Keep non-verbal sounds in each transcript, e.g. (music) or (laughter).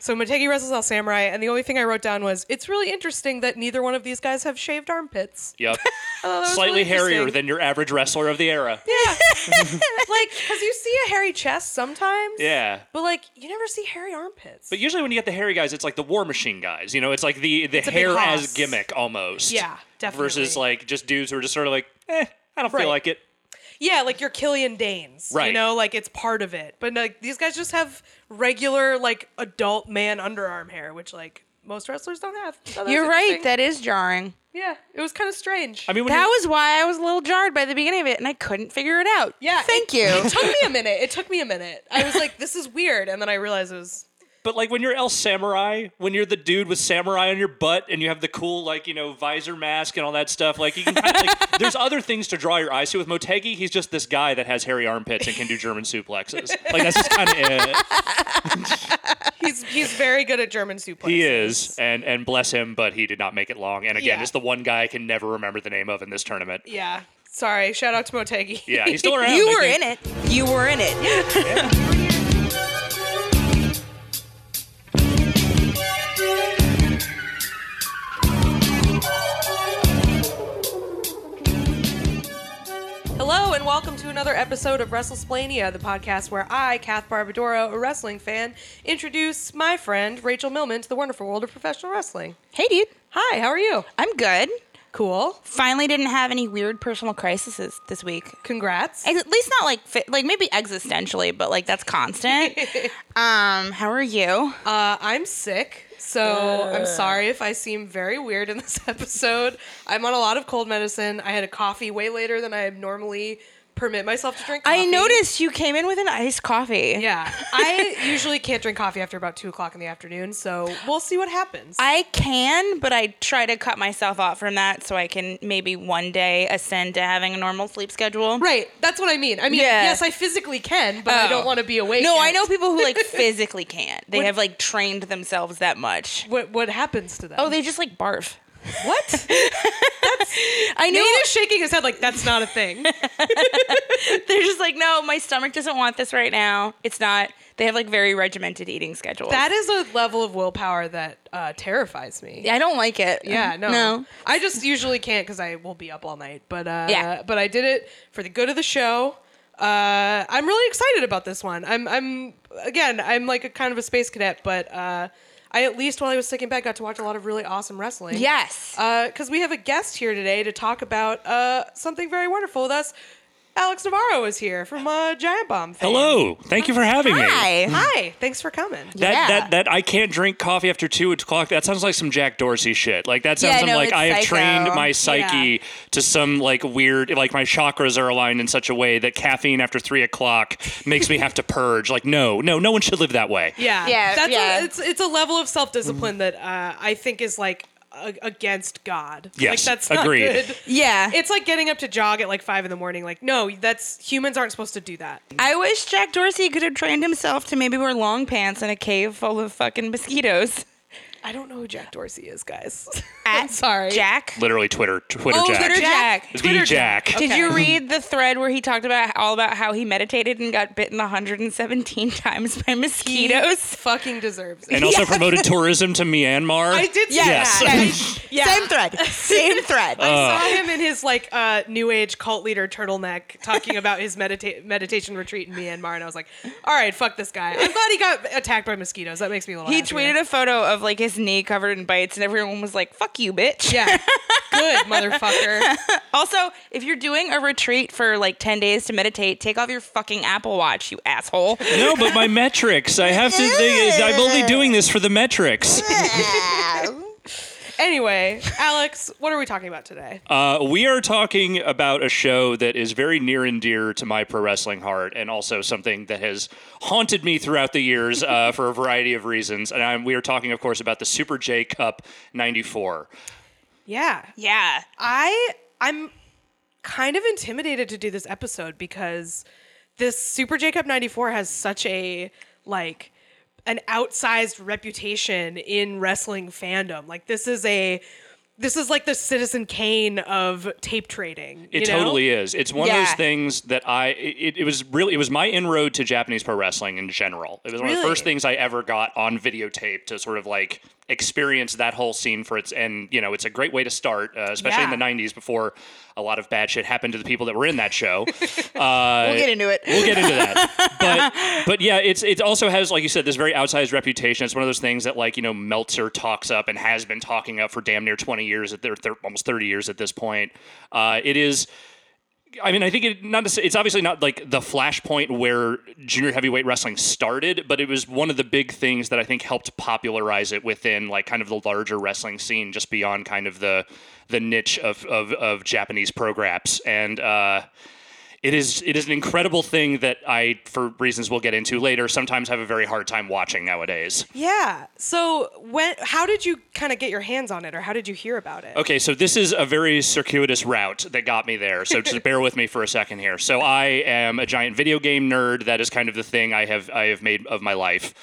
So Motegi wrestles El Samurai, and the only thing I wrote down was it's really interesting that neither one of these guys have shaved armpits. Yep. (laughs) Oh, Slightly really hairier than your average wrestler of the era. Yeah. (laughs) like, because you see a hairy chest sometimes. Yeah. But like, you never see hairy armpits. But usually when you get the hairy guys, it's like the War Machine guys. You know, it's like the the big hair as gimmick almost. Yeah, definitely. Versus like just dudes who are just sort of like, eh, I don't Right. feel like it. Yeah, like your Killian Dains. You Right. know, like it's part of it. But like these guys just have regular like adult man underarm hair, which like most wrestlers don't have. So You're right. That is jarring. yeah, it was kind of strange. I mean, when That you- was why I was a little jarred by the beginning of it, and I couldn't figure it out. yeah, Thank it- you. It (laughs) took me a minute. It took me a minute. I was like, this is weird, and then I realized it was. But like when you're El Samurai, when you're the dude with samurai on your butt and you have the cool like you know visor mask and all that stuff, like you can kind of like there's other things to draw your eyes to. With Motegi, he's just this guy that has hairy armpits and can do German suplexes. (laughs) Like that's just kind of it. (laughs) He's he's very good at German suplexes. He is, and and bless him, but he did not make it long. And again, Yeah. it's the one guy I can never remember the name of in this tournament. Yeah. Sorry. Shout out to Motegi. Yeah, he's still (laughs) around. You I were think. in it. You were in it. Hello and welcome to another episode of WrestleSplania, the podcast where I, Kath Barbadoro, a wrestling fan, introduce my friend Rachel Millman to the wonderful world of professional wrestling. Hey, dude. Hi, how are you? I'm good. Cool. Finally, didn't have any weird personal crises this week. Congrats. At least not like fi- like maybe existentially, but like that's constant. (laughs) um, how are you? Uh, I'm sick, so I'm sorry if I seem very weird in this (laughs) episode. I'm on a lot of cold medicine. I had a coffee way later than I normally permit myself to drink. I noticed you came in with an iced coffee. Yeah, I (laughs) usually can't drink coffee after about two o'clock in the afternoon, so we'll see what happens. I can, but I try to cut myself off from that so I can maybe one day ascend to having a normal sleep schedule. Right, that's what I mean. I mean, Yeah. yes, I physically can, but I Oh. don't want to be awake. No, I know people who like (laughs) physically can't. They What- have like trained themselves that much. what what happens to them. Oh, they just like barf. What? That's, I know. Nate is shaking his head like that's not a thing. (laughs) They're just like, no, my stomach doesn't want this right now. It's not. They have like very regimented eating schedules. that is a level of willpower that uh, terrifies me. Yeah, I don't like it. Yeah, no, No. I just usually can't because I will be up all night. But uh, Yeah. but I did it for the good of the show. Uh, I'm really excited about this one. I'm I'm again I'm like a kind of a space cadet, but uh, I at least while I was sick in bed got to watch a lot of really awesome wrestling. Yes. because we have a guest here today to talk about uh, something very wonderful with us. Alex Navarro is here from uh, Giant Bomb. fame. Hello, thank you for having me. Hi. Hi, thanks for coming. That, Yeah. that that I can't drink coffee after two o'clock. That sounds like some Jack Dorsey shit. Like that sounds Yeah, some no, like it's I have psycho. trained my psyche to some like weird like my chakras are aligned in such a way that caffeine after three o'clock makes me have to purge. Like no, no, no one should live that way. Yeah, Yeah, That's yeah. A, it's it's a level of self discipline that uh, I think is like a, against God. like Yes, that's not agreed. good. yeah. It's like getting up to jog at like five in the morning. Like no, that's humans aren't supposed to do that. I wish Jack Dorsey could have trained himself to maybe wear long pants in a cave full of fucking mosquitoes. I don't know who Jack Dorsey is, guys. (laughs) At I'm sorry. Jack. Literally Twitter, Twitter Oh, Jack. Twitter Jack. The Twitter Jack. Jack. Did Okay. you (laughs) read the thread where he talked about all about how he meditated and got bitten 117 times by He mosquitoes? fucking deserves it. And also promoted tourism to Myanmar. I did see Yes. that. (laughs) Yes. Yeah. Same thread. Same thread. I saw him in his like uh, new age cult leader turtleneck talking about his medita- meditation retreat in Myanmar, and I was like, "All right, fuck this guy." I'm glad he got attacked by mosquitoes. That makes me a little. he happier. tweeted a photo of like his knee covered in bites, and everyone was like, "Fuck you, bitch." Yeah, (laughs) good motherfucker. Also, if you're doing a retreat for like 10 days to meditate, take off your fucking Apple Watch, you asshole. no, but my metrics. I have to. They, I'm only doing this for the metrics. (laughs) (laughs) Anyway, Alex, what are we talking about today? Uh, we are talking about a show that is very near and dear to my pro wrestling heart, and also something that has haunted me throughout the years uh, for a variety of reasons. And I'm, we are talking, of course, about the Super J Cup '94. Yeah, Yeah. I I'm kind of intimidated to do this episode because this Super J Cup 94 has such a like an outsized reputation in wrestling fandom. Like this is a this is like the Citizen Kane of tape trading. It know? totally is. It's one of those things that I. It, it was really. It was my inroad to Japanese pro wrestling in general. It was one of the first things I ever got on videotape to sort of like experience that whole scene for its. And you know, it's a great way to start, uh, especially in the '90s before a lot of bad shit happened to the people that were in that show. (laughs) we'll get into it. We'll get into that. (laughs) but but yeah, it's it also has like you said this very outsized reputation. It's one of those things that like you know Meltzer talks up and has been talking up for damn near twenty years at their almost thirty years at this point. Uh, it is. I mean, I think it not. Say, it's obviously not like the flashpoint where junior heavyweight wrestling started, but it was one of the big things that I think helped popularize it within like kind of the larger wrestling scene, just beyond kind of the the niche of of, of Japanese programs. And uh, it is it is an incredible thing that I, for reasons we'll get into later, sometimes have a very hard time watching nowadays. Yeah. So when how did you kind of get your hands on it or how did you hear about it? Okay, so this is a very circuitous route that got me there. So just (laughs) bear with me for a second here. So I am a giant video game nerd. That is kind of the thing I have I have made of my life.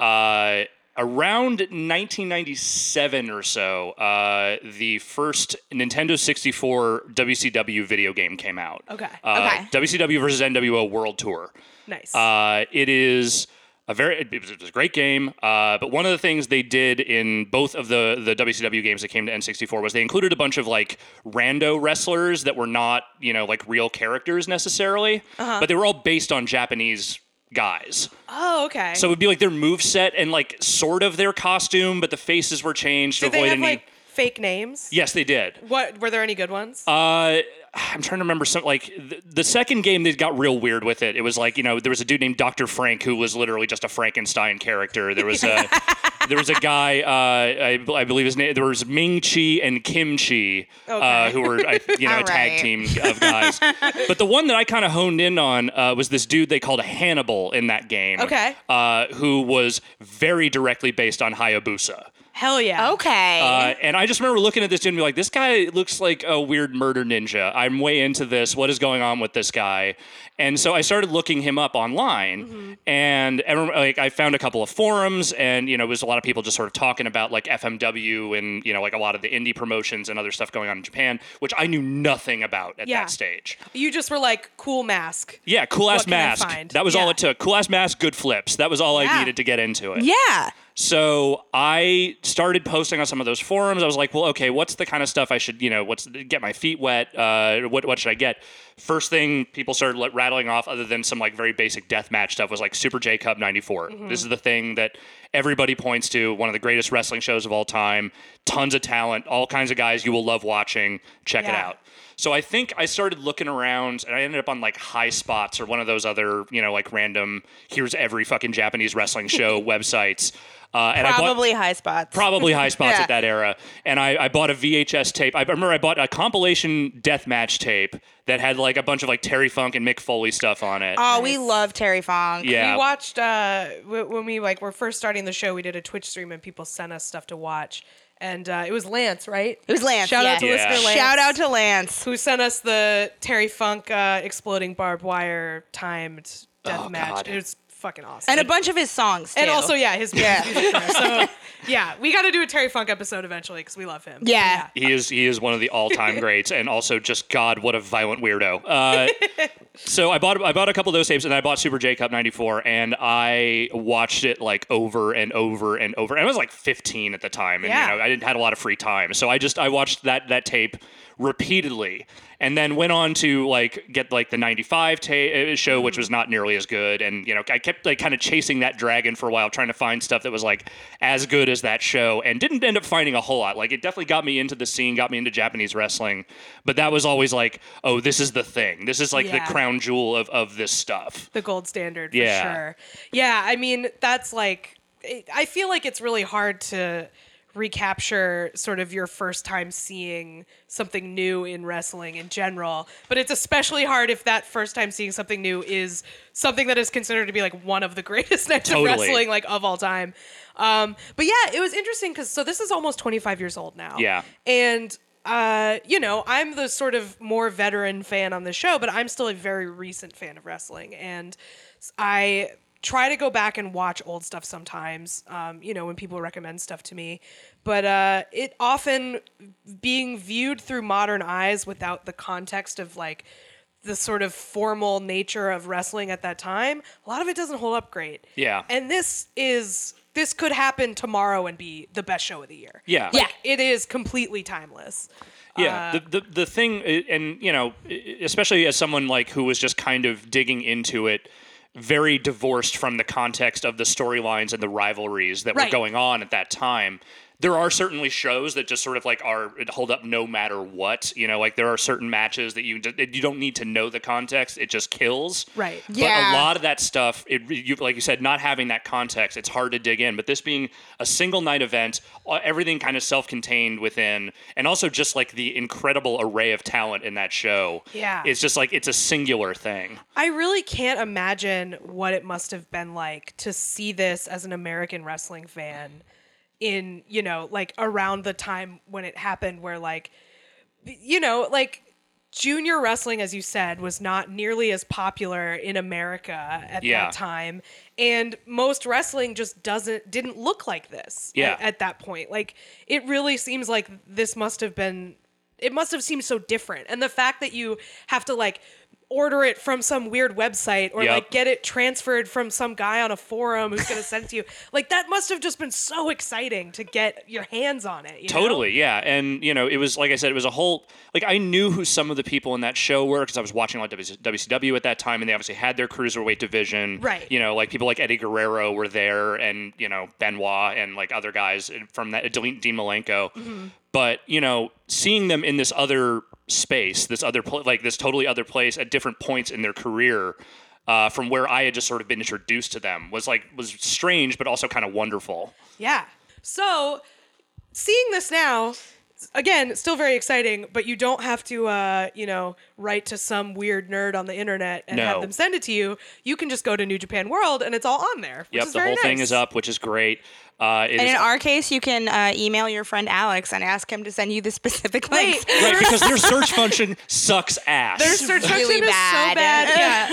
Uh, around 1997 or so, uh, the first Nintendo 64 WCW video game came out. Okay. Uh, Okay. WCW versus NWO World Tour. Nice. Uh, it is a very it was, a great game. Uh, but one of the things they did in both of the the WCW games that came to N64 was they included a bunch of like rando wrestlers that were not you know like real characters necessarily, but they were all based on Japanese guys. oh, okay. So it would be like their move set and like sort of their costume, but the faces were changed did to they avoid have any. like fake names? yes, they did. What were there any good ones? Uh, (sighs) I'm trying to remember some like the, the second game they got real weird with it. It was like you know there was a dude named Doctor Frank who was literally just a Frankenstein character. There was a (laughs) there was a guy uh, I, I believe his name there was Ming Chi and Kim Chi uh, who were I, you know a (laughs) tag right. team of guys. (laughs) but the one that I kind of honed in on uh, was this dude they called Hannibal in that game. Okay. uh, who was very directly based on Hayabusa. Hell yeah. Okay. Uh, and I just remember looking at this dude and be like, this guy looks like a weird murder ninja. I'm way into this. What is going on with this guy? And so I started looking him up online, and everyone, like I found a couple of forums, and you know, it was a lot of people just sort of talking about like FMW and you know, like a lot of the indie promotions and other stuff going on in Japan, which I knew nothing about at Yeah. that stage. You just were like cool mask. Yeah, cool ass What can I mask. That was all it took. Cool ass mask, good flips. That was all I needed to get into it. yeah. So I started posting on some of those forums. I was like, well, okay, what's the kind of stuff I should, you know, what's get my feet wet? Uh, what what should I get? First thing people started like, rattling off, other than some like very basic deathmatch stuff, was like Super J Cup '94. This is the thing that everybody points to. One of the greatest wrestling shows of all time. Tons of talent, all kinds of guys you will love watching. Check it out. So I think I started looking around and I ended up on like High Spots or one of those other, you know, like random here's every fucking Japanese wrestling show (laughs) websites. Uh, and I bought Probably high spots. probably high spots (laughs) Yeah. at that era. And I, I bought a VHS tape. I remember I bought a compilation deathmatch tape that had like a bunch of like Terry Funk and Mick Foley stuff on it. Oh, we Nice. love Terry Funk. yeah. We watched uh, w- when we like were first starting the show. We did a Twitch stream and people sent us stuff to watch, and uh, it was Lance, right? It was Lance. Shout yeah. out to Yeah. listener Lance. Shout out to Lance. who sent us the Terry Funk uh, exploding barbed wire timed death Oh, match. God. It was fucking awesome. And a bunch of his songs, too. and also yeah, his Yeah. music career. So yeah, we got to do a Terry Funk episode eventually because we love him. Yeah. he is he is one of the all time (laughs) greats, and also just God, what a violent weirdo. Uh, (laughs) so I bought I bought a couple of those tapes, and I bought Super J Cup '94, and I watched it like over and over and over. And I was like 15 at the time, and Yeah. you know I didn't had a lot of free time, so I just I watched that that tape repeatedly, and then went on to like get like the '95 ta- uh, show, which was not nearly as good, and you know I kept like kind of chasing that dragon for a while, trying to find stuff that was like as good as that show, and didn't end up finding a whole lot. Like it definitely got me into the scene, got me into Japanese wrestling, but that was always like, oh, this is the thing. This is like Yeah. the crown jewel of of this stuff. the gold standard for Yeah. sure. Yeah, I mean that's like I feel like it's really hard to recapture sort of your first time seeing something new in wrestling in general, but it's especially hard if that first time seeing something new is something that is considered to be like one of the (laughs) greatest nights Totally. of wrestling like of all time. Um, but yeah, it was interesting cuz so this is almost 25 years old now. Yeah. And uh, you know, I'm the sort of more veteran fan on the show, but I'm still a very recent fan of wrestling. And I try to go back and watch old stuff sometimes. Um, you know, when people recommend stuff to me, but uh, it often being viewed through modern eyes without the context of like the sort of formal nature of wrestling at that time, a lot of it doesn't hold up great. Yeah. And this is this could happen tomorrow and be the best show of the year. Yeah. Yeah. It is completely timeless. Yeah, the, the the thing, and you know, especially as someone like who was just kind of digging into it, very divorced from the context of the storylines and the rivalries that Right. were going on at that time. There are certainly shows that just sort of like are hold up no matter what. You know, like there are certain matches that you that you don't need to know the context; it just kills. Right. Yeah. But Yeah. a lot of that stuff, it you, like you said, not having that context, it's hard to dig in. But this being a single night event, everything kind of self-contained within, and also just like the incredible array of talent in that show. Yeah. it's just like it's a singular thing. I really can't imagine what it must have been like to see this as an American wrestling fan in, you know, like around the time when it happened where like you know, like junior wrestling as you said was not nearly as popular in America at Yeah. that time and most wrestling just doesn't didn't look like this Yeah. at, at that point. Like it really seems like this must have been it must have seemed so different. And the fact that you have to like order it from some weird website or Yep. like get it transferred from some guy on a forum who's going to send it to you. (laughs) Like that must have just been so exciting to get your hands on it. you know? Totally, yeah, and you know, it was like I said, it was a whole like I knew who some of the people in that show were because I was watching a lot of WCW at that time, and they obviously had their cruiserweight division, Right. You know, like people like Eddie Guerrero were there, and you know Benoit and like other guys from that Dean Malenko. Mm-hmm. But you know, seeing them in this other space, this other pl- like this totally other place at different points in their career. Uh, from where I had just sort of been introduced to them was like was strange, but also kind of wonderful. Yeah. So seeing this now, again, still very exciting, but you don't have to, uh, you know, write to some weird nerd on the internet and have them send it to you. You can just go to New Japan World and it's all on there. Which Yep, the whole thing is up, which is great. Uh, it And is- in our case, you can uh, email your friend Alex and ask him to send you the (laughs) specific Wait, links. Right, because their search function sucks ass. Their search function really is so bad. bad.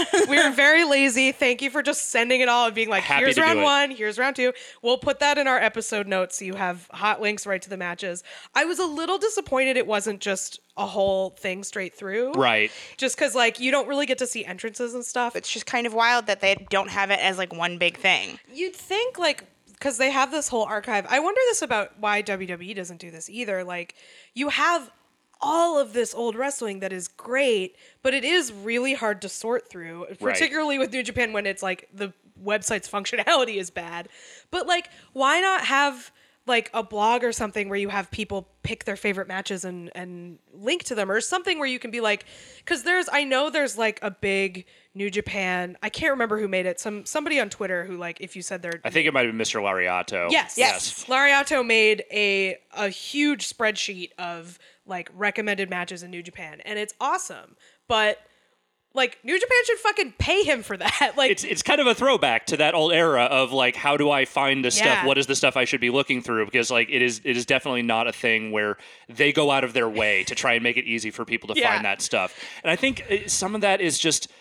(laughs) Yeah, we were very lazy. Thank you for just sending it all and being like, Happy "Here's round one. Here's round two. We'll put that in our episode notes so you have hot links right to the matches. I was a little disappointed it wasn't just a whole thing straight through. right. Just because like you don't really get to see entrances and stuff. It's just kind of wild that they don't have it as like one big thing. You'd think like because they have this whole archive. I wonder this about why WWE doesn't do this either. Like you have all of this old wrestling that is great, but it is really hard to sort through, particularly with New Japan when it's like the website's (laughs) functionality is bad. But like why not have like a blog or something where you have people pick their favorite matches and and link to them or something where you can be like cuz there's I know there's like a big New Japan I can't remember who made it some somebody on Twitter who like if you said their I think it might have been Mr. Lariato. Yes. Yes. Lariato made a a huge spreadsheet of like recommended matches in New Japan and it's awesome. But like New Japan should fucking pay him for that. (laughs) Like It's it's kind of a throwback to that old era of like how do I find this Yeah. stuff? What is the stuff I should be looking through? Because like it is it is definitely not a thing where they go out of their way to try and make it easy for people to (laughs) Yeah. find that stuff. And I think uh, some of that is just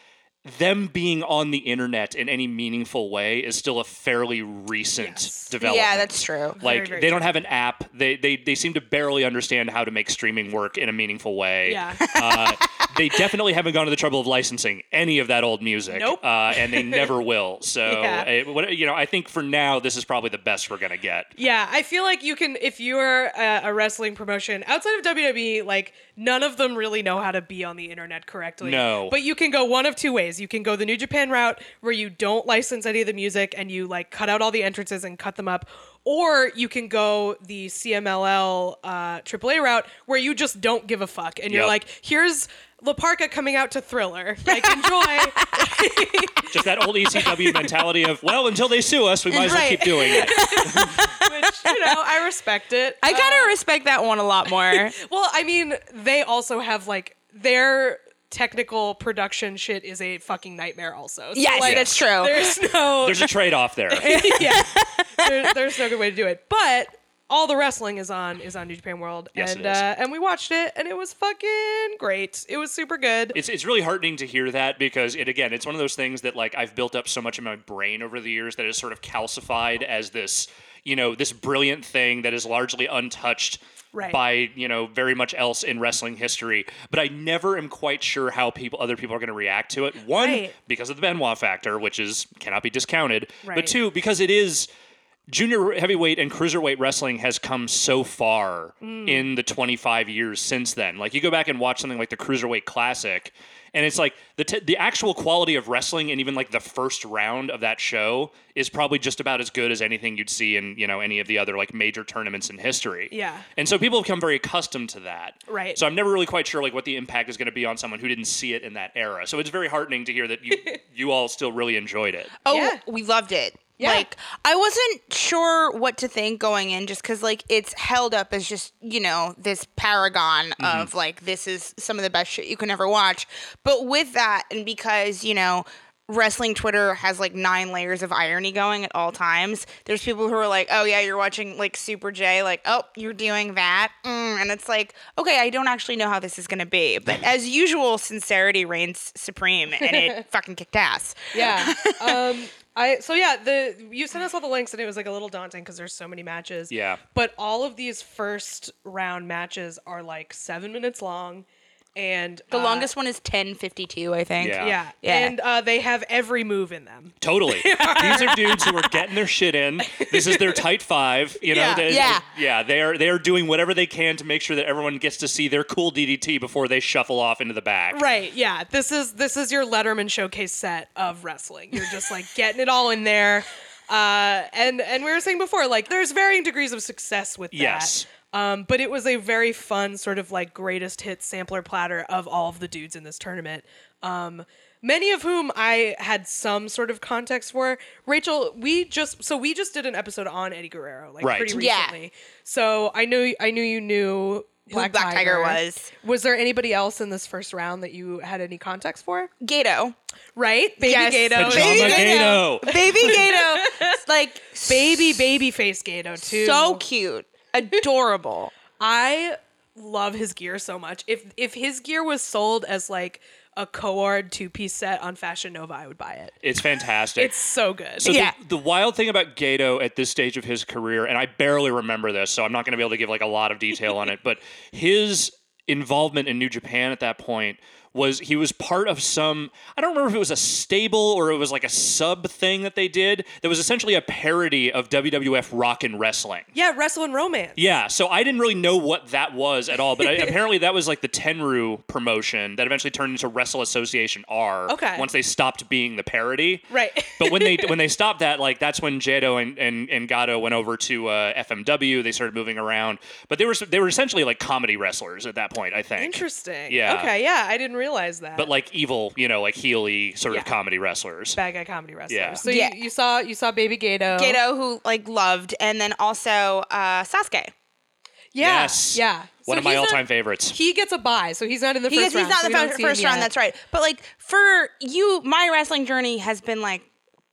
them being on the internet in any meaningful way is still a fairly recent Yes. development. Yeah, that's true. Like they don't have an app. They, they they seem to barely understand how to make streaming work in a meaningful way. Yeah. uh, they definitely haven't gone to the trouble of licensing any of that old music. Nope. Uh, and they (laughs) never will. So Yeah. what, you know, I think for now this is probably the best we're gonna get. Yeah, I feel like you can if you're a, a wrestling promotion outside of WWE, like none of them really know how to be on the internet correctly. No. But you can go one of two ways. You can go the New Japan route where you don't license any of the music and you like cut out all the entrances and cut them up. Or you can go the CMLL uh, AAA route where you just don't give a fuck and you're Yep. like, here's La Parka coming out to Thriller. Like enjoy. (laughs) Just that old ECW mentality of well, until they sue us, we might as well Right. keep doing it. (laughs) Which, you know, I respect it. I kind of um, respect that one a lot more. (laughs) Well, I mean, they also have like their technical production shit is a fucking nightmare. Also, So, yes, like, that's true. There's no, There's a trade off there. yeah, there, there's no good way to do it. But all the wrestling is on is on New Japan World, Yes, and it is. Uh, and we watched it, and it was fucking great. It was super good. It's it's really heartening to hear that because it again it's one of those things that like I've built up so much in my brain over the years that is sort of calcified as this you know this brilliant thing that is largely untouched Right. by you know very much else in wrestling history. But I never am quite sure how people other people are going to react to it. One Right. because of the Benoit factor, which is cannot be discounted. Right. But two because it is junior heavyweight and cruiserweight wrestling has come so far Mm. in the 25 years since then. Like you go back and watch something like the Cruiserweight Classic and it's like the t- the actual quality of wrestling and even like the first round of that show is probably just about as good as anything you'd see in, you know, any of the other like major tournaments in history. Yeah. And so people have become very accustomed to that. Right. So I'm never really quite sure like what the impact is going to be on someone who didn't see it in that era. So it's very heartening to hear that you (laughs) you all still really enjoyed it. Oh, Yeah. we loved it. Yeah. Like I wasn't sure what to think going in just cuz like it's held up as just, you know, this paragon Mm-hmm. of like this is some of the best shit you can ever watch. But with that and because, you know, wrestling Twitter has like nine layers of irony going at all times. There's people who are like, "Oh yeah, you're watching like Super J, like, oh, you're doing that," mm, and it's like, okay, I don't actually know how this is gonna be, but as usual, sincerity reigns supreme, and it (laughs) fucking kicked ass. yeah. (laughs) Um, I so yeah. The you sent us all the links, and it was like a little daunting because there's so many matches. Yeah. But all of these first round matches are like seven minutes long, and The uh, longest one is 1052, I think. Yeah. Yeah. Yeah. And uh, they have every move in them. Totally. (laughs) These are dudes who are getting their shit in. This is their tight five. You know, Yeah. they, Yeah. yeah. They are they are doing whatever they can to make sure that everyone gets to see their cool DDT before they shuffle off into the back. Right. Yeah. This is this is your Letterman showcase set of wrestling. You're just like getting it all in there. Uh, and and we were saying before, like there's varying degrees of success with that. Yes. Um, but it was a very fun sort of like greatest hit sampler platter of all of the dudes in this tournament. Um, many of whom I had some sort of context for. Rachel, we just so we just did an episode on Eddie Guerrero like Right. pretty Yeah. recently. So I knew I knew you knew Black, Black Tiger was. Was there anybody else in this first round that you had any context for? Gato. Right, baby Yes. Gato, Pajama Pajama Baby Gato. Baby Gato. (laughs) like baby baby face Gato too. so cute. Adorable. I love his gear so much. If if his gear was sold as like a Coard two piece set on Fashion Nova, I would buy it. It's fantastic. It's so good. So Yeah. the, the wild thing about Gato at this stage of his career, and I barely remember this, so I'm not going to be able to give like a lot of detail on it, but his involvement in New Japan at that point was he was part of some I don't remember if it was a stable or it was like a sub thing that they did that was essentially a parody of WWF Rock and Wrestling. yeah, Wrestle and Romance. Yeah, so I didn't really know what that was at all, but I, (laughs) apparently that was like the Tenryu promotion that eventually turned into Wrestle Association R. Okay. Once they stopped being the parody. Right. (laughs) but when they when they (laughs) stopped that, like that's when Jado and and, and Gato went over to uh, FMW. They started moving around, but they were they were essentially like comedy wrestlers at that point. I think. Interesting. Yeah. Okay. Yeah, I didn't realize that. But like evil, you know, like heely sort of comedy wrestlers. bad guy comedy wrestlers. Yeah. So Yeah. You, you saw you saw Baby Gato. Gato, who like loved, and then also uh, Sasuke. Yeah. Yes. Yeah. One So of my all-time favorites. He gets a buy, so he's not in the He first gets, he's round. not so in we the don't fir- see first round. yet. That's right. But like for you, my wrestling journey has been like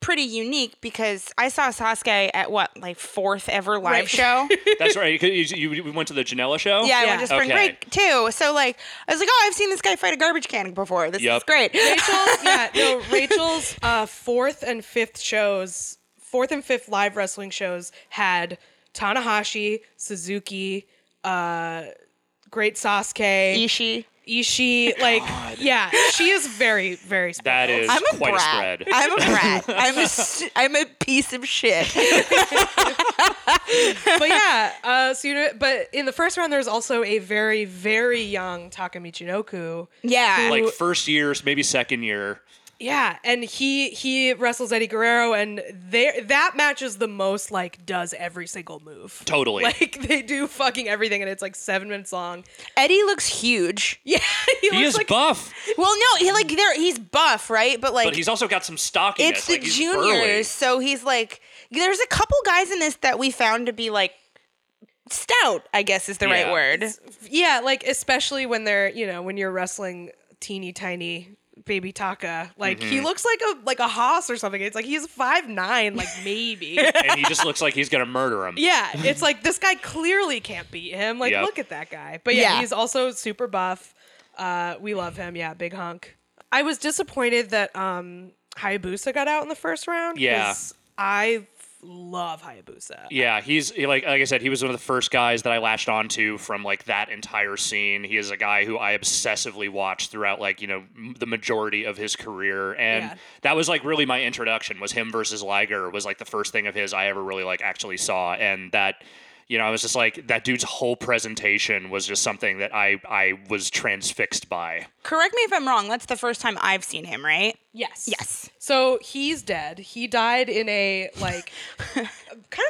pretty unique because I saw Sasuke at what like fourth ever live Right. show. (laughs) That's right. You, you, you went to the Janela show. Yeah, I Yeah. went to spring Okay. break too. So like I was like, oh, I've seen this guy fight a garbage can before. This Yep. is great. (laughs) Rachel, yeah, (laughs) no, Rachel's uh, fourth and fifth shows, fourth and fifth live wrestling shows had Tanahashi, Suzuki, uh, Great Sasuke, Ishii. Ishii. (laughs) Like, yeah, she is very, very special. That is I'm a quite brat. a spread. I'm a brat. (laughs) I'm a s- I'm a piece of shit. (laughs) but yeah, uh, so you know, but in the first round, there's also a very, very young Taka Michinoku. Yeah. like first year, maybe second year. Yeah, and he he wrestles Eddie Guerrero, and there that match is the most like does every single move. Totally. (laughs) Like they do fucking everything, and it's like seven minutes long. Eddie looks huge. (laughs) Yeah, he, He looks is like buff, Well, no, he like there he's buff, right? But like but he's also got some stockiness. it's the like, juniors, burly. so he's like there's a couple guys in this that we found to be like stout, I guess is the right word. yeah, like especially when they're you know when you're wrestling teeny tiny baby Taka. Like he Mm-hmm. looks like a like a hoss or something. It's like he's five nine, like maybe. (laughs) and he just looks like he's gonna murder him. yeah, it's like this guy clearly can't beat him. Like Yep. look at that guy. But yeah, Yeah. he's also super buff. Uh, we love him. Yeah, big hunk. I was disappointed that um Hayabusa got out in the first round. Yeah. 'cause I f- love Hayabusa. Yeah, he's he- like like I said, he was one of the first guys that I latched onto from like that entire scene. He is a guy who I obsessively watched throughout like you know m- the majority of his career, and Yeah. that was like really my introduction. Was him versus Liger was like the first thing of his I ever really like actually saw, and that. You know, I was just like that dude's whole presentation was just something that I I was transfixed by. Correct me if I'm wrong. That's the first time I've seen him, right? Yes. Yes. So he's dead. He died in a like (laughs) kind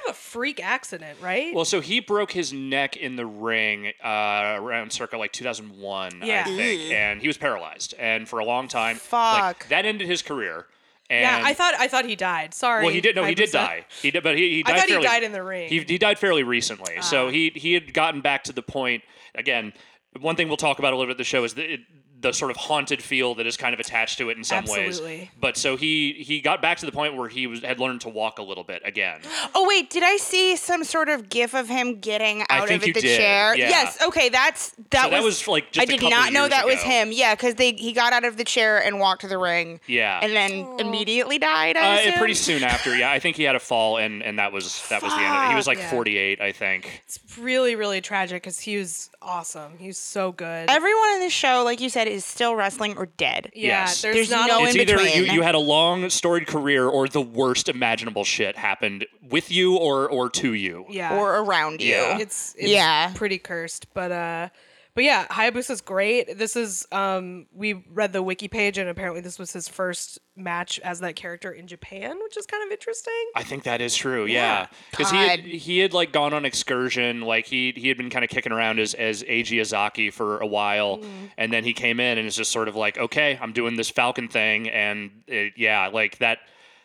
of a freak accident, right? Well, so he broke his neck in the ring uh, around circa like 2001, Yeah. I think, and he was paralyzed, and for a long time, Fuck. like, that ended his career. And yeah, I thought I thought he died. Sorry. Well, he did. No, he did die. He did, but he, he I died. thought he died in the ring. He, he died fairly recently. So Ah. he he had gotten back to the point again. One thing we'll talk about a little bit at the show is that it, the sort of haunted feel that is kind of attached to it in some ways. Absolutely. But so he he got back to the point where he was had learned to walk a little bit again. Oh wait, did I see some sort of gif of him getting out of it, the did, chair? yeah. Yes. Okay, that's that So was. that was, like, just I a did couple not know years that was him. Yeah, because they he got out of the chair and walked to the ring. Yeah. And then immediately died. I Uh, pretty soon after, yeah. I think he had a fall, and, and that was that was the end of it. He was like Yeah. 48, I think. It's really really tragic because he was awesome. He was so good. Everyone in this show, like you said, is still wrestling or dead. yeah, yes. there's, There's not no a, it's in either you, between. you had a long storied career, or the worst imaginable shit happened with you or or to you. yeah. Or around you. Yeah. it's, it's Yeah. pretty cursed, but uh but yeah, Hayabusa's great. This is um we read the wiki page and apparently this was his first match as that character in Japan, which is kind of interesting. I think that is true. Yeah, Yeah. because he had, he had like gone on excursion, like he he had been kind of kicking around as as Eiji Ezaki for a while, Mm-hmm. and then he came in and it's just sort of like, okay, I'm doing this Falcon thing, and it, yeah, like that.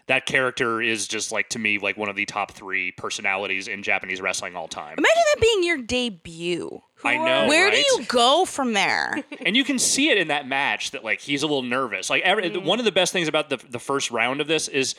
That character is just like to me like one of the top three personalities in Japanese wrestling all time. Imagine that being your debut. I know. Where right? do you go from there? (laughs) and you can see it in that match that like he's a little nervous. Like every, Mm. one of the best things about the the first round of this is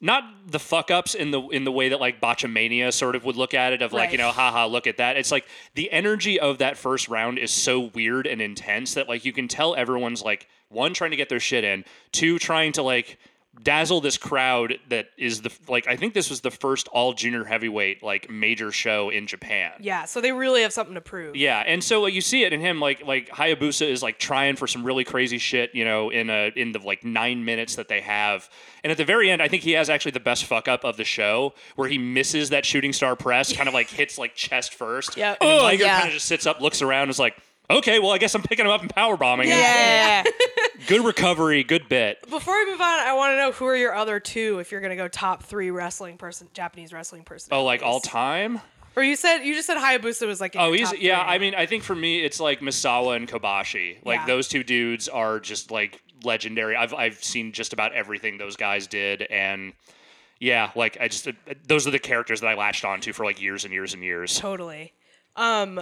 not the fuck ups in the in the way that like Botchamania sort of would look at it of like you know haha look at that. It's like the energy of that first round is so weird and intense that like you can tell everyone's like one trying to get their shit in, two trying to like dazzle this crowd that is the like I think this was the first all junior heavyweight like major show in Japan. Yeah, so they really have something to prove. Yeah, and so you see it in him, like like Hayabusa is like trying for some really crazy shit, you know, in a in the like nine minutes that they have, and at the very end, I think he has actually the best fuck up of the show, where he misses that shooting star press, kind of like hits like chest first, oh, Yeah. and then Oh, Liger yeah. kind of just sits up, looks around, is like, okay, well, I guess I'm picking him up and power bombing. him. yeah. (laughs) good recovery, good bit. Before we move on, I want to know who are your other two if you're gonna go top three wrestling person, Japanese wrestling person. Oh, like all time. Or you said you just said Hayabusa was like. In Oh, your he's top yeah. three. I mean, I think for me, it's like Misawa and Kobashi. Like Yeah. those two dudes are just like legendary. I've I've seen just about everything those guys did, and yeah, like I just those are the characters that I latched onto for like years and years and years. Totally. Um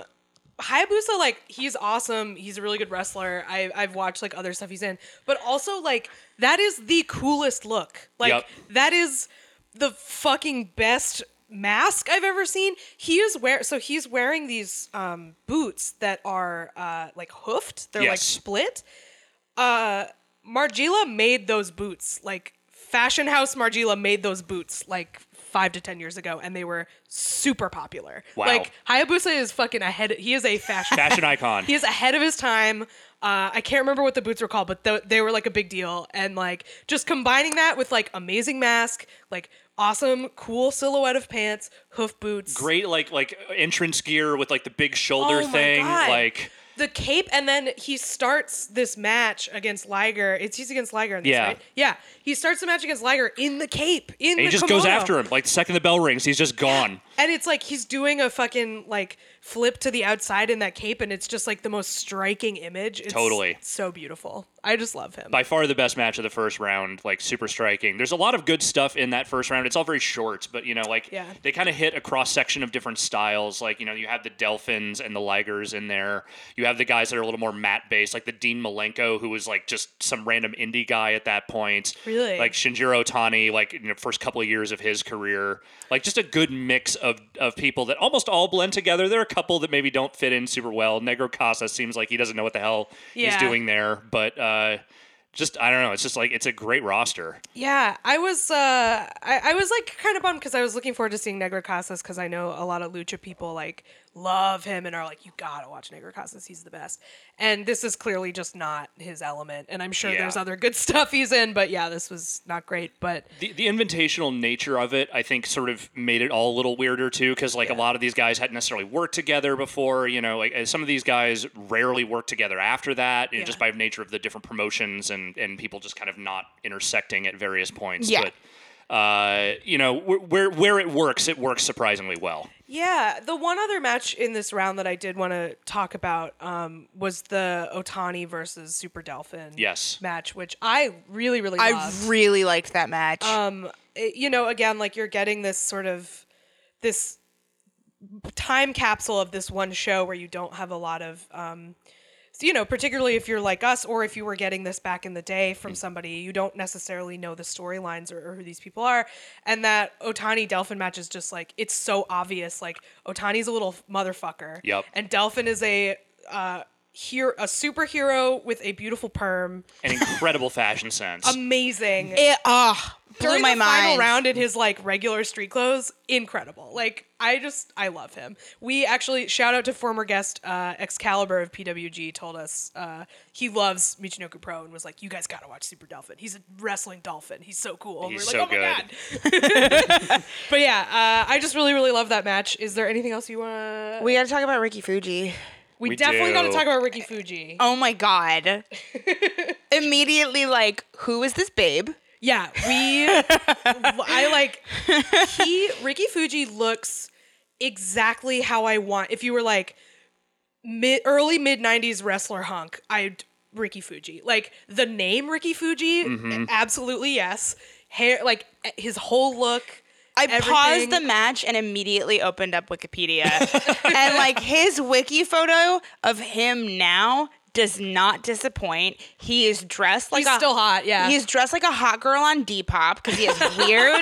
Hayabusa, like, he's awesome. He's a really good wrestler. I, I've watched like other stuff he's in, but also like that is the coolest look. Like Yep. that is the fucking best mask I've ever seen. He is wear so he's wearing these um, boots that are uh, like hoofed. They're like Yes. split. Uh, Margiela made those boots. Like Fashion House Margiela made those boots like five to ten years ago, and they were super popular. Wow. Like Hayabusa is fucking ahead. He is a fashion Fashion (laughs) icon. he is ahead of his time. Uh, I can't remember what the boots were called, but th- they were like a big deal. And like just combining that with like amazing mask, like awesome, cool silhouette of pants, hoof boots, Great, like like entrance gear with like the big shoulder Oh thing. God. Like the cape, and then he starts this match against Liger. It's he's against Liger in this, Yeah. right? Yeah. He starts the match against Liger in the cape. In and he the just goes kimono. after him. Like the second the bell rings, he's just gone. And it's like he's doing a fucking like flip to the outside in that cape, and it's just like the most striking image. It's Totally. so beautiful. I just love him. by far the best match of the first round, like super striking. There's a lot of good stuff in that first round. It's all very short, but you know, like Yeah. they kind of hit a cross section of different styles. Like you know, you have the Delfins and the Ligers in there. You have the guys that are a little more mat based, like the Dean Malenko, who was like just some random indie guy at that point. Really? like Shinjiro Otani, like in the first couple of years of his career. Like just a good mix of of people that almost all blend together. There are a couple that maybe don't fit in super well. Negro Casa seems like he doesn't know what the hell Yeah. he's doing there, but. uh just I don't know. It's just like it's a great roster. Yeah, I was uh I, I was like kind of bummed because I was looking forward to seeing Negro Casas because I know a lot of lucha people like love him and are like you gotta watch Negro Casas he's the best and this is clearly just not his element and I'm sure Yeah. there's other good (laughs) stuff he's in but yeah this was not great but The, the invitational nature of it, I think, sort of made it all a little weirder too, because like a lot of these guys hadn't necessarily worked together before. You know, like some of these guys rarely worked together after that, know, Yeah. just by nature of the different promotions and and people just kind of not intersecting at various points. Yeah. But uh, you know, where where it works, it works surprisingly well. Yeah, the one other match in this round that I did want to talk about um, was the Otani versus Super Delfin Yes. match, which I really, really I loved. really liked that match. um, it- you know, again, like you're getting this sort of this time capsule of this one show where you don't have a lot of, um, so, you know, particularly if you're like us, or if you were getting this back in the day from somebody, you don't necessarily know the storylines or, or who these people are. And that Otani Delfin match is just like it's so obvious. Like Otani's a little motherfucker. Yep. And Delfin is a uh, hero, a superhero with a beautiful perm. An incredible fashion sense. (laughs) Amazing. it ah blew during my the final mind. round in his like regular street clothes, incredible. Like I just I love him. We actually shout out to former guest uh, Excalibur of PWG told us uh, he loves Michinoku Pro and was like, you guys gotta watch Super Dolphin. He's a wrestling dolphin. He's so cool. And He's we're so like, oh my god. (laughs) but yeah, uh, I just really really love that match. Is there anything else you wanna? We got to talk about Ricky Fuji. We, We definitely got to talk about Ricky Fuji. Oh my god. (laughs) Immediately like, who is this babe? Yeah, we. (laughs) I like. He Ricky Fuji looks exactly how I want. If you were like mid early mid '90s wrestler hunk, I'd Ricky Fuji. Like the name Ricky Fuji, mm-hmm. absolutely yes. Hair, like his whole look. I everything. paused the match and immediately opened up Wikipedia. (laughs) and like his wiki photo of him now does not disappoint. He is dressed like He's a, still hot, yeah. He's dressed like a hot girl on Depop because he has (laughs) weird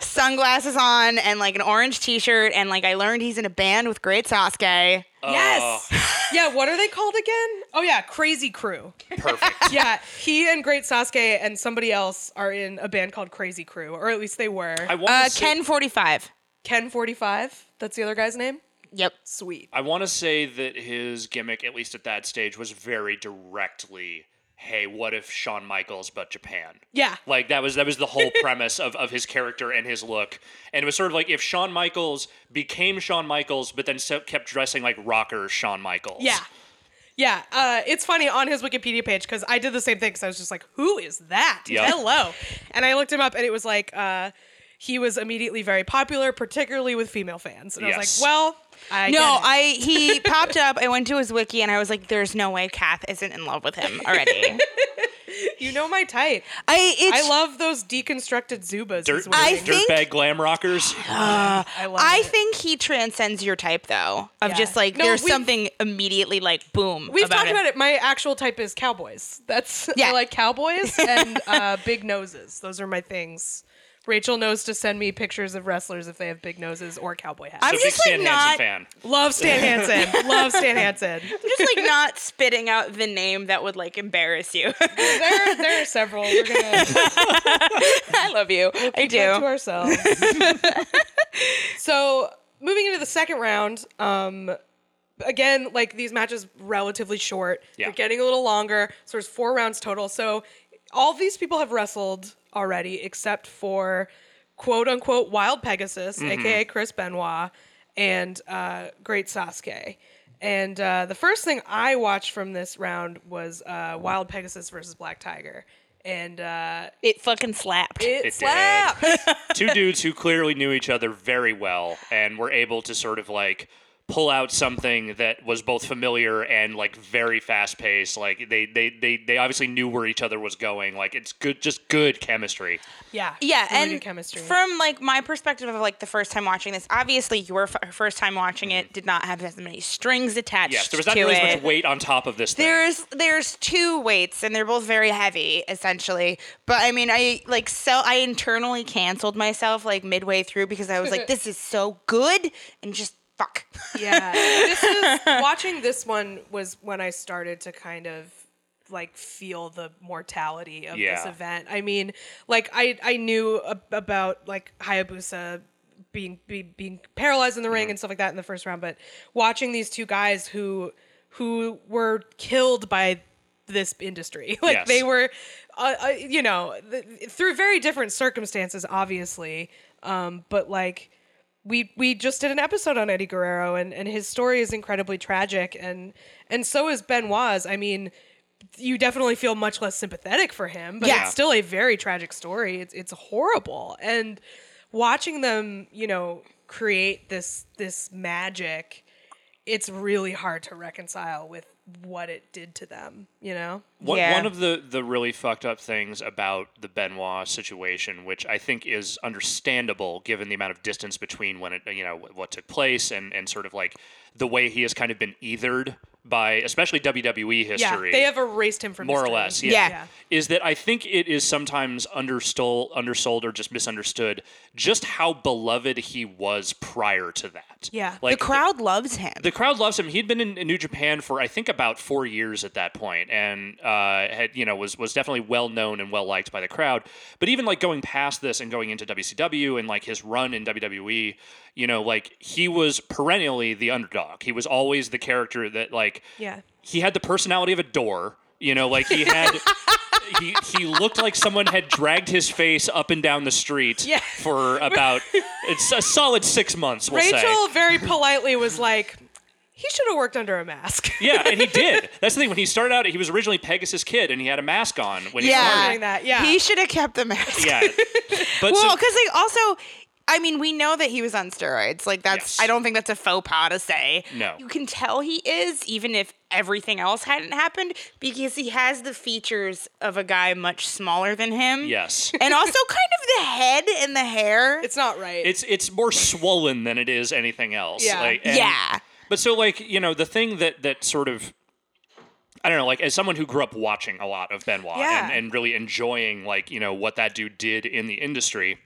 sunglasses on and like an orange t-shirt and like I learned he's in a band with Great Sasuke. Yes. yeah. What are they called again? Oh yeah, Crazy Crew. Perfect. (laughs) Yeah, he and Great Sasuke and somebody else are in a band called Crazy Crew, or at least they were. I want Uh to Ken 45. Ken Forty Five. That's the other guy's name. Yep. Sweet. I want to say that his gimmick, at least at that stage, was very directly, "Hey, what if Shawn Michaels but Japan?" Yeah. Like that was that was the whole (laughs) premise of, of his character and his look, and it was sort of like if Shawn Michaels became Shawn Michaels, but then so, kept dressing like rocker Shawn Michaels. Yeah. Yeah, uh, it's funny on his Wikipedia page because I did the same thing because I was just like, "Who is that? Yeah. Hello," and I looked him up, and it was like uh, he was immediately very popular, particularly with female fans. And I was like, "Well, I No. I he popped up. I went to his wiki and I was like, "There's no way Kath isn't in love with him already." (laughs) you know my type. I it's I love those deconstructed Zubaz. Dirt. I think- dirtbag glam rockers. (sighs) I love I it. think he transcends your type though. Of Yeah. just like No, there's something immediately like boom. We've about talked it. about it. My actual type is cowboys. That's Yeah. I like cowboys (laughs) and uh, big noses. Those are my things. Rachel knows to send me pictures of wrestlers if they have big noses or cowboy hats. I'm so big just, like, Stan not- Hansen fan. Love Stan Hansen. (laughs) Love Stan Hansen. I'm just like not spitting out the name that would like embarrass you. There, there are several. We're gonna (laughs) (laughs) I love you. I keep that to do. ourselves. so moving into the second round, um, again, like these matches relatively short. Yeah. They're getting a little longer. So there's four rounds total. So all these people have wrestled already, except for quote unquote Wild Pegasus, aka Chris Benoit, and uh, Great Sasuke. And uh, the first thing I watched from this round was uh, Wild Pegasus versus Black Tiger. and uh, It fucking slapped. it, did. slapped. two dudes who clearly knew each other very well and were able to sort of like pull out something that was both familiar and like very fast paced like they, they they they obviously knew where each other was going like it's good just good chemistry yeah, yeah, really and good chemistry. from like my perspective of like the first time watching this, obviously your f- first time watching it mm-hmm. did not have as many strings attached. yes there was not to nearly it. as much weight on top of this thing There's there's two weights and they're both very heavy essentially. But I mean I like so I internally canceled myself like midway through because I was like (laughs) this is so good and just fuck. yeah, this is (laughs) watching this one was when I started to kind of like feel the mortality of this event. I mean, like I I knew ab- about like Hayabusa being be, being paralyzed in the Mm-hmm. ring and stuff like that in the first round, but watching these two guys who who were killed by this industry, (laughs) like Yes. they were, uh, uh, you know, th- through very different circumstances, obviously, um, but like we we just did an episode on Eddie Guerrero and, and his story is incredibly tragic and and so is Benoit's. I mean, you definitely feel much less sympathetic for him, but Yeah. it's still a very tragic story. It's it's horrible. And watching them, you know, create this this magic, it's really hard to reconcile with what it did to them, you know? One, Yeah. one of the, the really fucked up things about the Benoit situation, which I think is understandable given the amount of distance between when it, you know, what took place and, and sort of like the way he has kind of been ethered by, especially WWE history. Yeah, history. they have erased him from more or less, yeah. Yeah. Yeah. Is that I think it is sometimes understole, undersold or just misunderstood just how beloved he was prior to that. Yeah. like the crowd loves him. the crowd loves him. He'd been in, in New Japan for I think about four years at that point, and uh, Uh, had you know was was definitely well known and well liked by the crowd. But even like going past this and going into WCW and like his run in WWE, you know, like he was perennially the underdog. He was always the character that like Yeah. he had the personality of a door. You know, like he had. (laughs) He, he looked like someone had dragged his face up and down the street Yeah. for about it's a solid six months. We'll say. Rachel very politely was like, he should have worked under a mask. (laughs) Yeah, and he (laughs) did. That's the thing. When he started out, he was originally Pegasus Kid, and he had a mask on when he yeah, started. doing that, yeah. He should have kept the mask. Yeah, (laughs) but Well, so, because like also, I mean, we know that he was on steroids. Like that's, Yes. I don't think that's a faux pas to say. No. you can tell he is, even if everything else hadn't happened, because he has the features of a guy much smaller than him. yes, and also kind of the head and the hair. It's not right. it's it's more swollen than it is anything else. Yeah. Like, and- yeah, But so like you know the thing that that sort of. I don't know, like as someone who grew up watching a lot of Benoit Yeah. and, and really enjoying like, you know, what that dude did in the industry,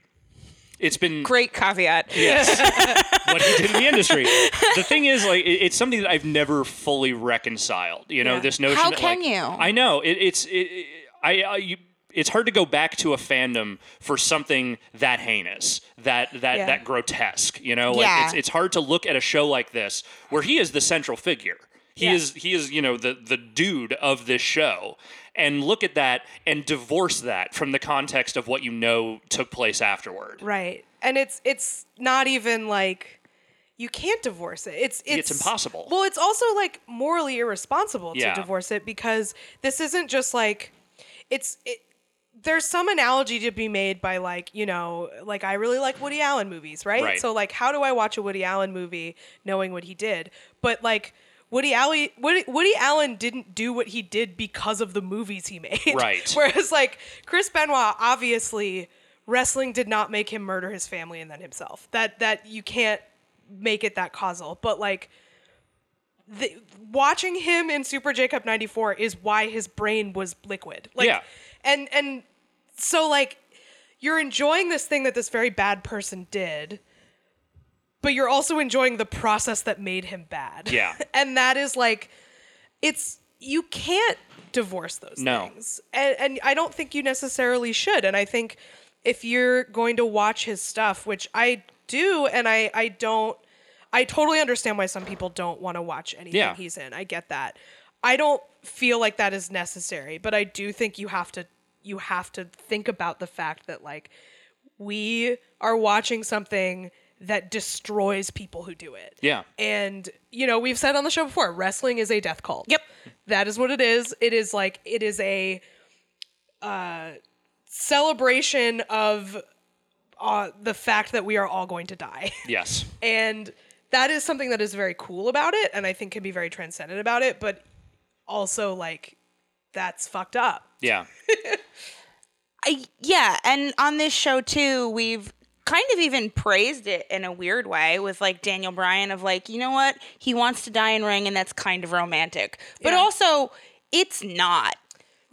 it's been great caveat. Yes. (laughs) what he did in the industry. The thing is, like, it, it's something that I've never fully reconciled. You know, Yeah. this notion. How that, can like- you? I know it, it's. It, I. I you, it's hard to go back to a fandom for something that heinous, that that Yeah. that grotesque. You know, like Yeah. it's it's hard to look at a show like this where he is the central figure. He Yeah. is he is you know the the dude of this show, and look at that and divorce that from the context of what you know took place afterward. right. And it's it's not even like you can't divorce it. It's it's, It's impossible. Well, it's also like morally irresponsible Yeah. to divorce it because this isn't just like it's it there's some analogy to be made by like you know like i really like woody allen movies right? Right. so like how do i watch a woody allen movie knowing what he did but like woody allen woody, woody allen didn't do what he did because of the movies he (laughs) made Right. whereas like chris benoit obviously wrestling did not make him murder his family and then himself that that you can't make it that causal but like the, watching him in Super J Cup 94 is why his brain was liquid. Like Yeah. And and so like you're enjoying this thing that this very bad person did, but you're also enjoying the process that made him bad. Yeah. (laughs) and that is like it's you can't divorce those No. things. And and I don't think you necessarily should. And I think if you're going to watch his stuff, which I do and I I don't I totally understand why some people don't want to watch anything Yeah. he's in. I get that. I don't feel like that is necessary, but I do think you have to you have to think about the fact that like we are watching something that destroys people who do it. Yeah. And you know, we've said on the show before, wrestling is a death cult. Yep. That is what it is. It is like it is a uh, celebration of uh, the fact that we are all going to die. (laughs) Yes. and that is something that is very cool about it and i think can be very transcendent about it but also like that's fucked up Yeah. (laughs) I, yeah, and on this show too, we've kind of even praised it in a weird way with like Daniel Bryan of like, you know what? He wants to die in ring and that's kind of romantic. But Yeah. also it's not.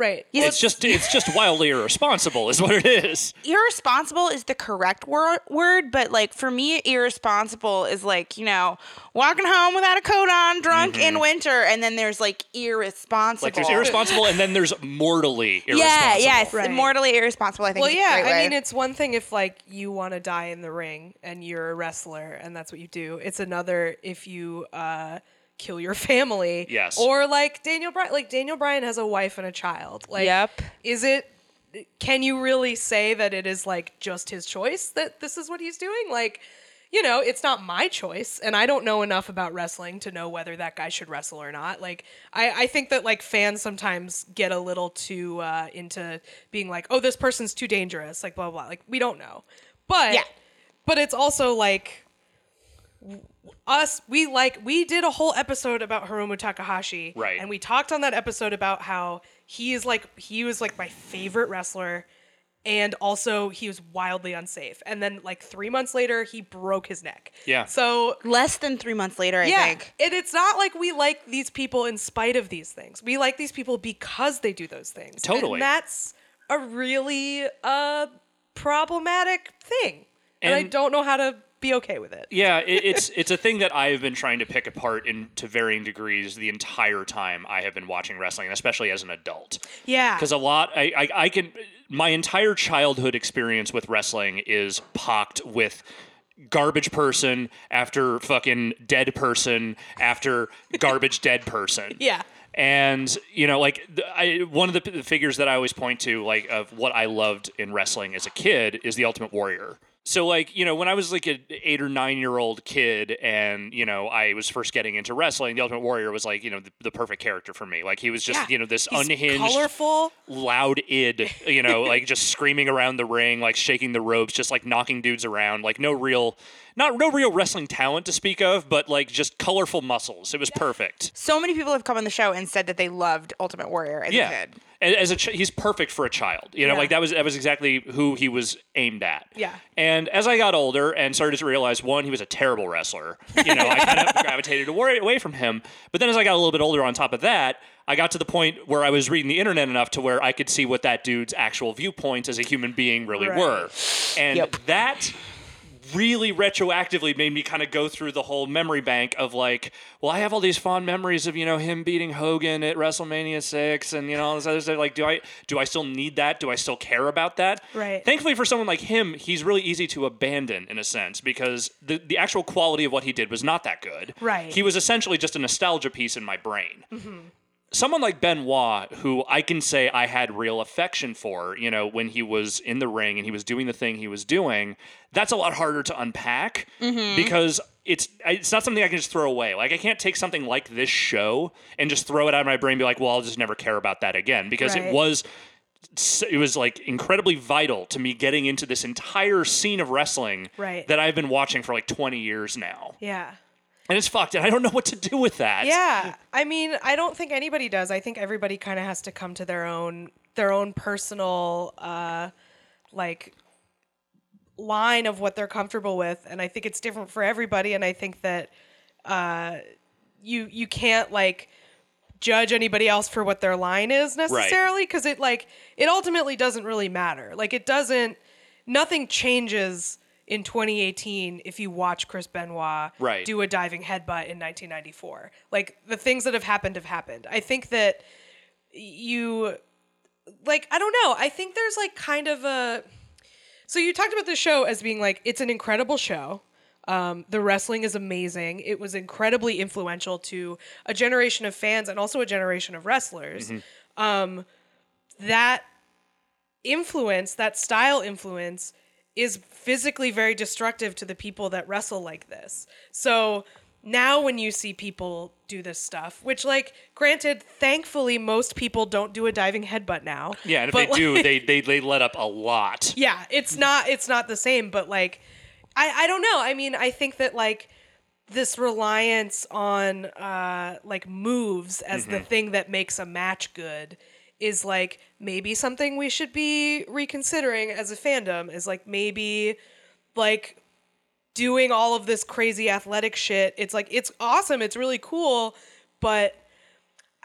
Right it's just it's just wildly irresponsible is what it is. Irresponsible is the correct wor- word, but like for me irresponsible is like, you know, walking home without a coat on, drunk in winter and then there's like irresponsible. Like there's irresponsible and then there's mortally irresponsible. Yeah, yes, Right. mortally irresponsible. I think. well yeah i mean it's one thing if like you want to die in the ring and you're a wrestler and that's what you do it's another if you uh kill your (laughs) family Yes. or like daniel bryan like daniel bryan has a wife and a child like Yep. is it can you really say that it is like just his choice that this is what he's doing like you know it's not my choice and i don't know enough about wrestling to know whether that guy should wrestle or not like i, I think that like fans sometimes get a little too uh, into being like oh this person's too dangerous like blah blah, blah. like we don't know but Yeah. but it's also like us we like we did a whole episode about Hiromu Takahashi Right. and we talked on that episode about how he is like he was like my favorite wrestler and also he was wildly unsafe and then like 3 months later he broke his neck. Yeah. So less than three months later, I yeah, think. and it's not like we like these people in spite of these things. We like these people because they do those things. Totally. and that's a really uh problematic thing, and, I don't know how to be okay with it. Yeah, it, (laughs) it's it's a thing that I have been trying to pick apart in to varying degrees the entire time I have been watching wrestling, especially as an adult. Yeah, Because a lot, I, I, I can, my entire childhood experience with wrestling is pocked with garbage person after fucking dead person after garbage dead person. (laughs) Yeah. And you know, like I, one of the, p- figures that I always point to, like of what I loved in wrestling as a kid, is the Ultimate Warrior. So, like you know, when I was like an eight or nine year old kid, and you know, I was first getting into wrestling, the Ultimate Warrior was like you know the, the perfect character for me. Like he was just Yeah. you know this He's unhinged, colorful. loud id, you know, (laughs) like just screaming around the ring, like shaking the ropes, just like knocking dudes around, like no real, not no real wrestling talent to speak of, but like just colorful muscles. It was perfect. So many people have come on the show and said that they loved Ultimate Warrior as a Yeah, kid. A- as a ch- he's perfect for a child. You know, Yeah. like that was that was exactly who he was aimed at. Yeah. And as I got older and started to realize, one, he was a terrible wrestler. You know, I kind of (laughs) gravitated away away from him. But then as I got a little bit older, on top of that, I got to the point where I was reading the internet enough to where I could see what that dude's actual viewpoints as a human being really Right. were. And Yep. that really retroactively made me kind of go through the whole memory bank of like, well, I have all these fond memories of you know him beating Hogan at WrestleMania six, and you know all this other stuff. Like, do I do I still need that? Do I still care about that? Right. Thankfully for someone like him, he's really easy to abandon in a sense because the the actual quality of what he did was not that good. Right. He was essentially just a nostalgia piece in my brain mm-hmm. Someone like Benoit, who I can say I had real affection for, you know, when he was in the ring and he was doing the thing he was doing, that's a lot harder to unpack mm-hmm. because it's it's not something I can just throw away. Like I can't take something like this show and just throw it out of my brain and be like, well, I'll just never care about that again because Right. it was it was like incredibly vital to me getting into this entire scene of wrestling Right. that I've been watching for like 20 years now. Yeah. And it's fucked and I don't know what to do with that. Yeah. I mean, I don't think anybody does. I think everybody kind of has to come to their own their own personal uh like line of what they're comfortable with and I think it's different for everybody and I think that uh you you can't like judge anybody else for what their line is necessarily because it like it ultimately doesn't really matter. Like it doesn't nothing changes in 2018 if you watch Chris Benoit Right. do a diving headbutt in 1994. Like the things that have happened have happened. I think that you like I don't know. I think there's like kind of a so you talked about the show as being like it's an incredible show. Um, the wrestling is amazing. It was incredibly influential to a generation of fans and also a generation of wrestlers. Um, that influence, that style influence, is physically very destructive to the people that wrestle like this. So now when you see people do this stuff, which like granted, thankfully most people don't do a diving headbutt now. Yeah, and if but, they do, they, they they let up a lot. (laughs) yeah, it's not it's not the same, but like I I don't know. I mean, I think that like this reliance on uh like moves as the thing that makes a match good is like maybe something we should be reconsidering as a fandom is like maybe like doing all of this crazy athletic shit. It's like it's awesome, it's really cool, but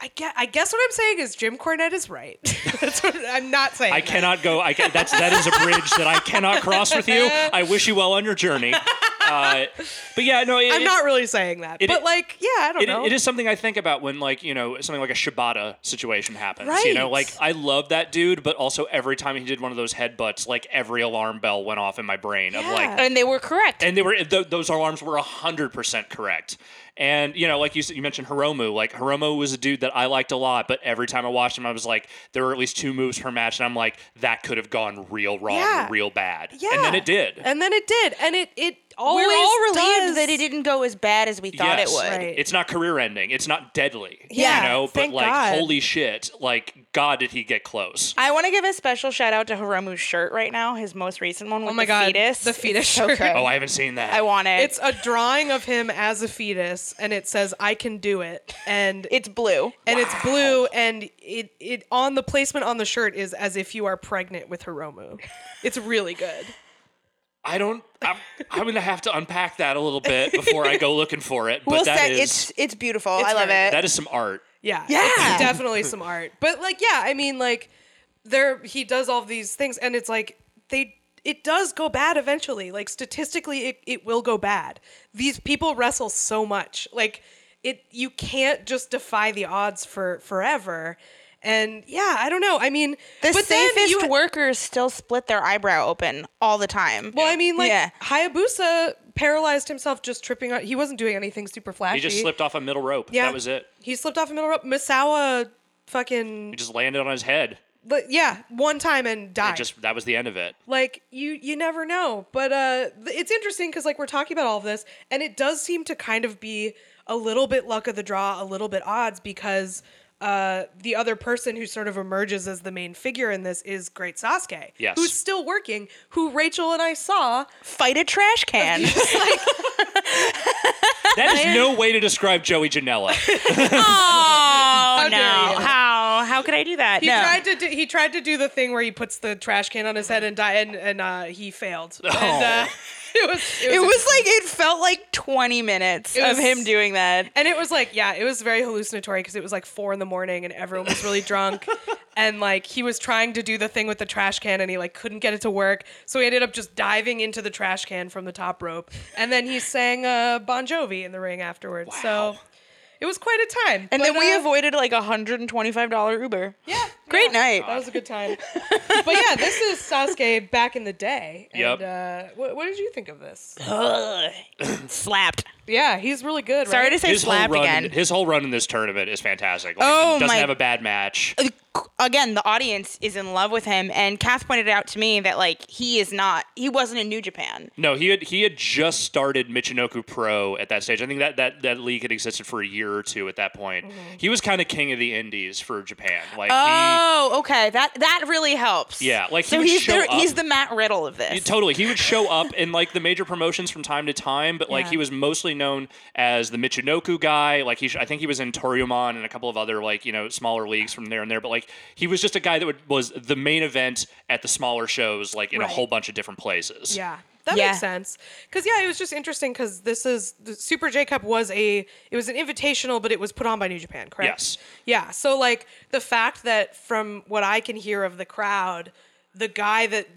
I guess, I guess what I'm saying is Jim Cornette is right. (laughs) That's what I'm not saying. I that. cannot go. I can, that's that is a bridge that I cannot cross with you. I wish you well on your journey. Uh, but yeah, no, it, I'm it- not really saying that, it- but like, yeah, I don't know. it is something I think about when, like, you know, something like a Shibata situation happens. Right. You know, like, I love that dude, but also every time he did one of those headbutts, like, every alarm bell went off in my brain of, like, And they were correct. and they were th- those alarms were 100% correct and you know like you, said, you mentioned hiromu. Like hiromu was a dude that i liked a lot but every time i watched him i was like there were at least two moves per match and i'm like that could have gone real wrong Yeah. real bad. Yeah, and then it did. And then it did, and it it always we're all relieved does. that it didn't go as bad as we thought Yes. it would. Right. it's not career ending it's not deadly Yeah, you know but like God. holy shit like god did he get close I want to give a special shout out to Hiromu's shirt right now, his most recent one oh with Oh my the God, fetus. the fetus It's shirt. good. oh i haven't seen that I want it. It's a drawing of him as a fetus, and it says "I can do it," and (laughs) it's blue. and it's blue, and it it on the placement on the shirt is as if you are pregnant with Hiromu. It's really good. I don't I'm, I'm gonna have to unpack that a little bit before i go looking for it but We'll that set, is it's it's beautiful. It's I love very it. that is some art Yeah, Yeah. (laughs) definitely some art. But like, yeah, I mean, like, there he does all these things, and it's like they it does go bad eventually. Like statistically, it, it will go bad. These people wrestle so much, like it you can't just defy the odds for forever. And yeah, I don't know. I mean, the but then safest you, workers still split their eyebrow open all the time. Well, I mean, like Yeah. Hayabusa paralyzed himself just tripping. On, he wasn't doing anything super flashy. he just slipped off a middle rope Yeah, that was it He slipped off a middle rope. Misawa, fucking, he just landed on his head but yeah, one time and It died. just that was the end of it. like you you never know but uh th- it's interesting because like we're talking about all of this and it does seem to kind of be a little bit luck of the draw a little bit odds because uh the other person who sort of emerges as the main figure in this is great sasuke Yes. who's still working who rachel and i saw Fight a trash can. (laughs) like (laughs) That is no way to describe Joey Janela. (laughs) oh no! How how could I do that? he no. tried to do, he tried to do the thing where he puts the trash can on his head and die and, and uh he failed and uh (laughs) it was it was, it was like it felt like 20 minutes of him doing that. And it was like, yeah, it was very hallucinatory because it was like four in the morning and everyone was really drunk. (laughs) And like he was trying to do the thing with the trash can and he like couldn't get it to work. So he ended up just diving into the trash can from the top rope. And then he sang uh, Bon Jovi in the ring afterwards. So it was quite a time. And But, then we uh, avoided like a $125 Uber. Yeah. (laughs) Great yeah, night. That was a good time. (laughs) but yeah, this is Sasuke back in the day. And Yep. uh, what, what did you think of this? Ugh. (coughs) Slapped. Yeah, he's really good. Sorry right? to say His whole run, again. his whole run in this tournament is fantastic. Like, Oh, doesn't my- have a bad match. Again, the audience is in love with him, and Kath pointed out to me that like he is not, he wasn't in New Japan. No, he had he had just started Michinoku Pro at that stage. I think that that, that league had existed for a year or two at that point. Mm-hmm. He was kind of king of the indies for Japan. Like Oh, okay, that that really helps. Yeah, like, he so would he's show the, up- he's the Matt Riddle of this. he totally he would show up in like the major promotions from time to time, but like Yeah. he was mostly known as the Michinoku guy. Like he I think he was in Toryumon and a couple of other like you know smaller leagues from there and there. But like he was just a guy that would, was the main event at the smaller shows, like in a whole bunch of different places. Yeah. That Yeah. makes sense. Cause yeah, it was just interesting because this is the Super J Cup was a it was an invitational, but it was put on by New Japan, correct? Yes. Yeah. So like the fact that from what I can hear of the crowd, the guy that ha-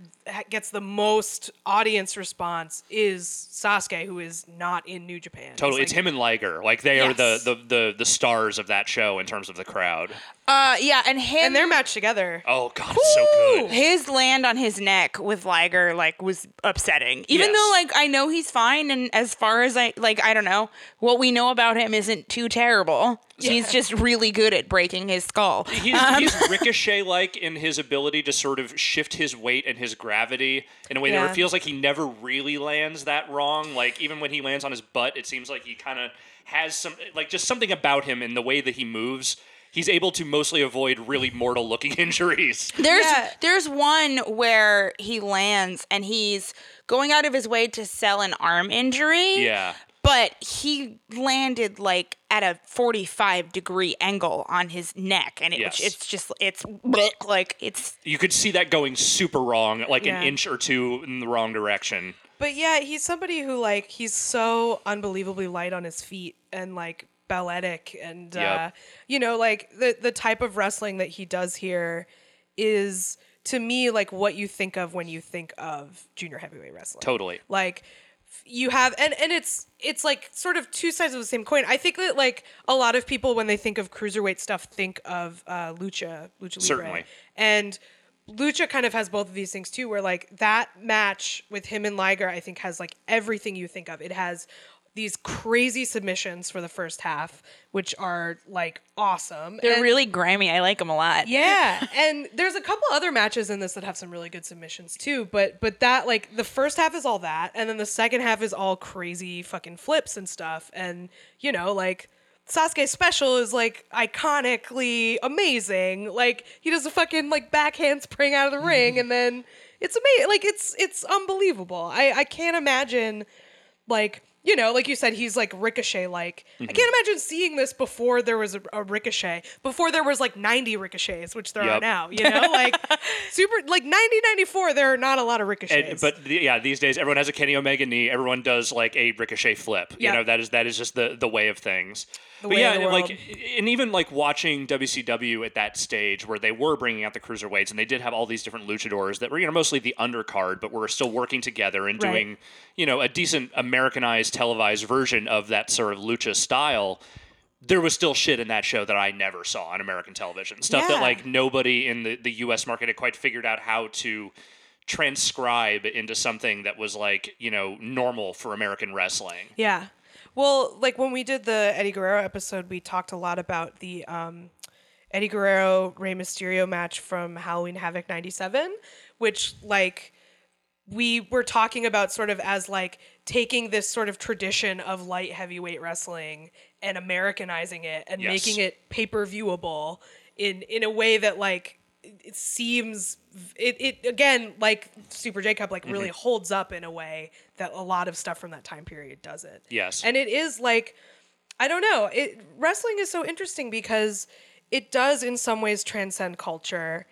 gets the most audience response is Sasuke, who is not in New Japan. Totally, it's like- him and Liger. Like they are the, the the the stars of that show in terms of the crowd. Uh, yeah, and him and their match together. Oh god, it's so good. his land on his neck with Liger like was upsetting. Even Yes. though like I know he's fine and as far as I like I don't know, what we know about him isn't too terrible. He's just really good at breaking his skull. He's, Um, he's (laughs) ricochet like in his ability to sort of shift his weight and his gravity in a way that Yeah. it feels like he never really lands that wrong. Like even when he lands on his butt, it seems like he kind of has some like just something about him in the way that he moves. He's able to mostly avoid really mortal looking (laughs) injuries. There's Yeah. there's one where he lands and he's going out of his way to sell an arm injury. Yeah. But he landed like at a 45 degree angle on his neck and it, Yes. it's just it's (laughs) like it's You could see that going super wrong, like Yeah. an inch or two in the wrong direction. But yeah, he's somebody who like he's so unbelievably light on his feet and like balletic and uh, you know like the the type of wrestling that he does here is to me like what you think of when you think of junior heavyweight wrestling. Totally. Like you have and and it's it's like sort of two sides of the same coin. I think that like a lot of people when they think of cruiserweight stuff think of uh, lucha, lucha libre, Certainly. and lucha kind of has both of these things too. Where like that match with him and Liger, I think has like everything you think of. It has these crazy submissions for the first half, which are like awesome. they're And- really grimy. I like them a lot. yeah, (laughs) and there's a couple other matches in this that have some really good submissions too. But but that like the first half is all that, and then the second half is all crazy fucking flips and stuff. And you know like Sasuke special is like iconically amazing. Like he does a fucking like backhand spring out of the (laughs) ring, and then it's amazing. Like it's it's unbelievable. I I can't imagine like you know, like you said, he's like ricochet. Like I mm-hmm. can't imagine seeing this before there was a, a ricochet, before there was like ninety ricochets, which there are now. You know, like (laughs) super like ninety ninety four. There are not a lot of ricochets. And, but the, yeah, these days everyone has a Kenny Omega knee. Everyone does like a ricochet flip. Yeah. You know that is that is just the the way of things. but way yeah, the and, like and even like watching WCW at that stage where they were bringing out the cruiserweights and they did have all these different luchadors that were you know mostly the undercard, but were still working together and Right. doing you know a decent Americanized televised version of that sort of lucha style. There was still shit in that show that I never saw on American television. Stuff that like nobody in the, the US market had quite figured out how to transcribe into something that was like, you know, normal for American wrestling. Yeah. Well, like when we did the Eddie Guerrero episode, we talked a lot about the um, Eddie Guerrero Rey Mysterio match from Halloween Havoc 97, which like we were talking about sort of as like taking this sort of tradition of light heavyweight wrestling and Americanizing it and Yes. making it pay-per-viewable in in a way that like it seems it, it again like Super J Cup like really holds up in a way that a lot of stuff from that time period doesn't. Yes. And it is like I don't know. It wrestling is so interesting because it does in some ways transcend culture.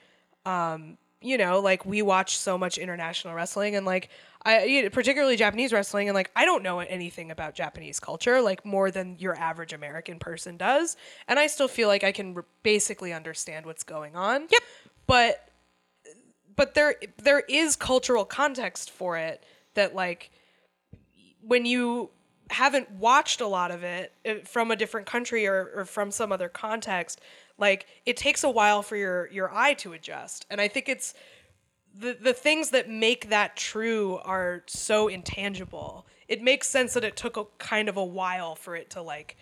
Um, you know, like we watch so much international wrestling and like I you know, particularly Japanese wrestling and like I don't know anything about Japanese culture like more than your average American person does. And I still feel like I can r- basically understand what's going on. Yep. But but there there is cultural context for it that like when you haven't watched a lot of it uh, from a different country or, or from some other context like it takes a while for your your eye to adjust and i think it's the the things that make that true are so intangible it makes sense that it took a kind of a while for it to like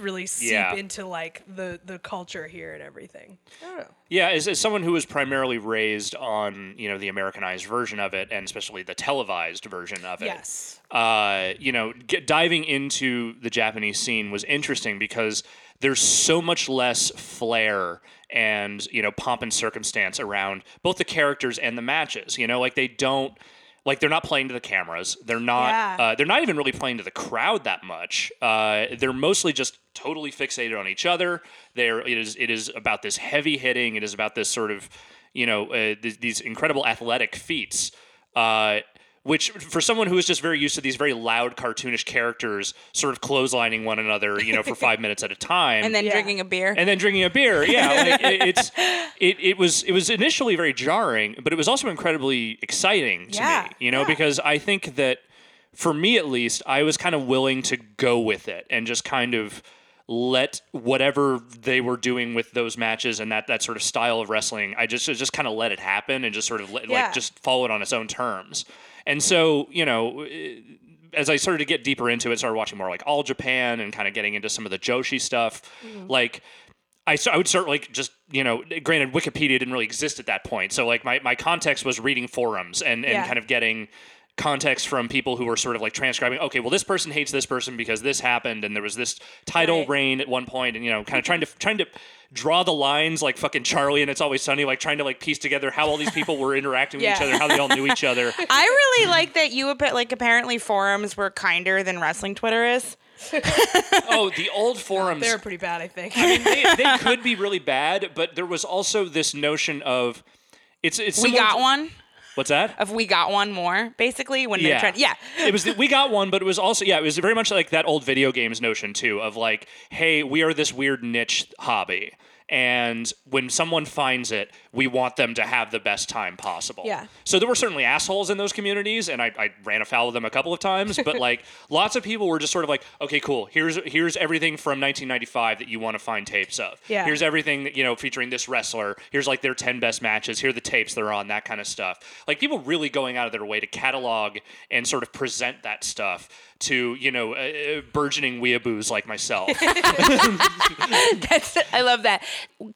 really seep Yeah. into like the the culture here and everything i don't know Yeah, as, as someone who was primarily raised on, you know, the Americanized version of it and especially the televised version of it. yes uh, you know, get, diving into the Japanese scene was interesting because there's so much less flair and you know pomp and circumstance around both the characters and the matches. You know, like they don't like they're not playing to the cameras. They're not. Yeah. Uh, they're not even really playing to the crowd that much. Uh, they're mostly just totally fixated on each other. There, it is. It is about this heavy hitting. It is about this sort of you know uh, th- these incredible athletic feats. Uh, which, for someone who is just very used to these very loud, cartoonish characters, sort of clotheslining one another, you know, for (laughs) five minutes at a time, And then Yeah. drinking a beer. and then drinking a beer. Yeah, like, it, (laughs) it's it, it was it was initially very jarring, but it was also incredibly exciting to Yeah, me. You know, yeah. because I think that for me at least, I was kind of willing to go with it and just kind of let whatever they were doing with those matches and that that sort of style of wrestling, I just just kind of let it happen and just sort of let, Yeah. like just follow it on its own terms. And so, you know, eh, as I started to get deeper into it, started watching more like All Japan and kind of getting into some of the Joshi stuff, Mm-hmm. like I, I would start like just you know granted wikipedia didn't really exist at that point so like my, my context was reading forums and, and Yeah. kind of getting context from people who were sort of like transcribing okay well this person hates this person because this happened and there was this title Right. reign at one point and you know kind of trying to trying to draw the lines like fucking charlie and it's always sunny like trying to like piece together how all these people were interacting with each other how they all knew each other (laughs) I really like that you appa- like apparently forums were kinder than wrestling Twitter is. (laughs) oh the old forums They're pretty bad, I think. I mean, they, they could be really bad, but there was also this notion of it's it's We got to- one What's that? of we got one more basically when they're trying. Yeah. it was. The, we got one, but it was also yeah. It was very much like that old video games notion too of like, hey, we are this weird niche hobby, and when someone finds it, we want them to have the best time possible. Yeah. So there were certainly assholes in those communities, and I, I ran afoul of them a couple of times. But like, (laughs) lots of people were just sort of like, okay, cool. Here's here's everything from 1995 that you want to find tapes of. Yeah. Here's everything that you know featuring this wrestler. Here's like their 10 best matches. Here are the tapes they're on. That kind of stuff. Like people really going out of their way to catalog and sort of present that stuff to you know uh, uh, burgeoning weeaboos like myself. (laughs) That's I love that.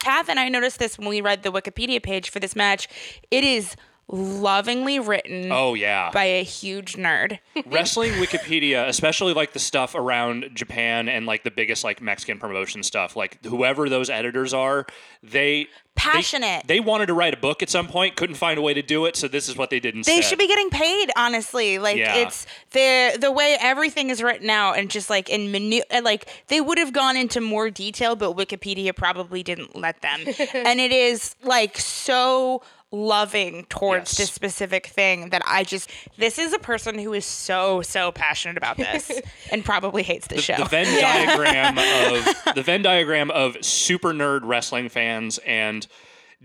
Kath and I noticed this when we read the Wikipedia page for this match. It is lovingly written oh yeah. by a huge nerd. (laughs) wrestling Wikipedia, especially like the stuff around Japan and like the biggest like Mexican promotion stuff, like whoever those editors are, they Passionate. They, they wanted to write a book at some point, couldn't find a way to do it, so this is what they did instead. They should be getting paid, honestly. Like Yeah. it's the the way everything is written out, and just like in menu, like they would have gone into more detail, but Wikipedia probably didn't let them. (laughs) and it is like so loving towards Yes. this specific thing that I just this is a person who is so so passionate about this (laughs) and probably hates the, show. the Venn (laughs) diagram (laughs) of the Venn diagram of super nerd wrestling fans and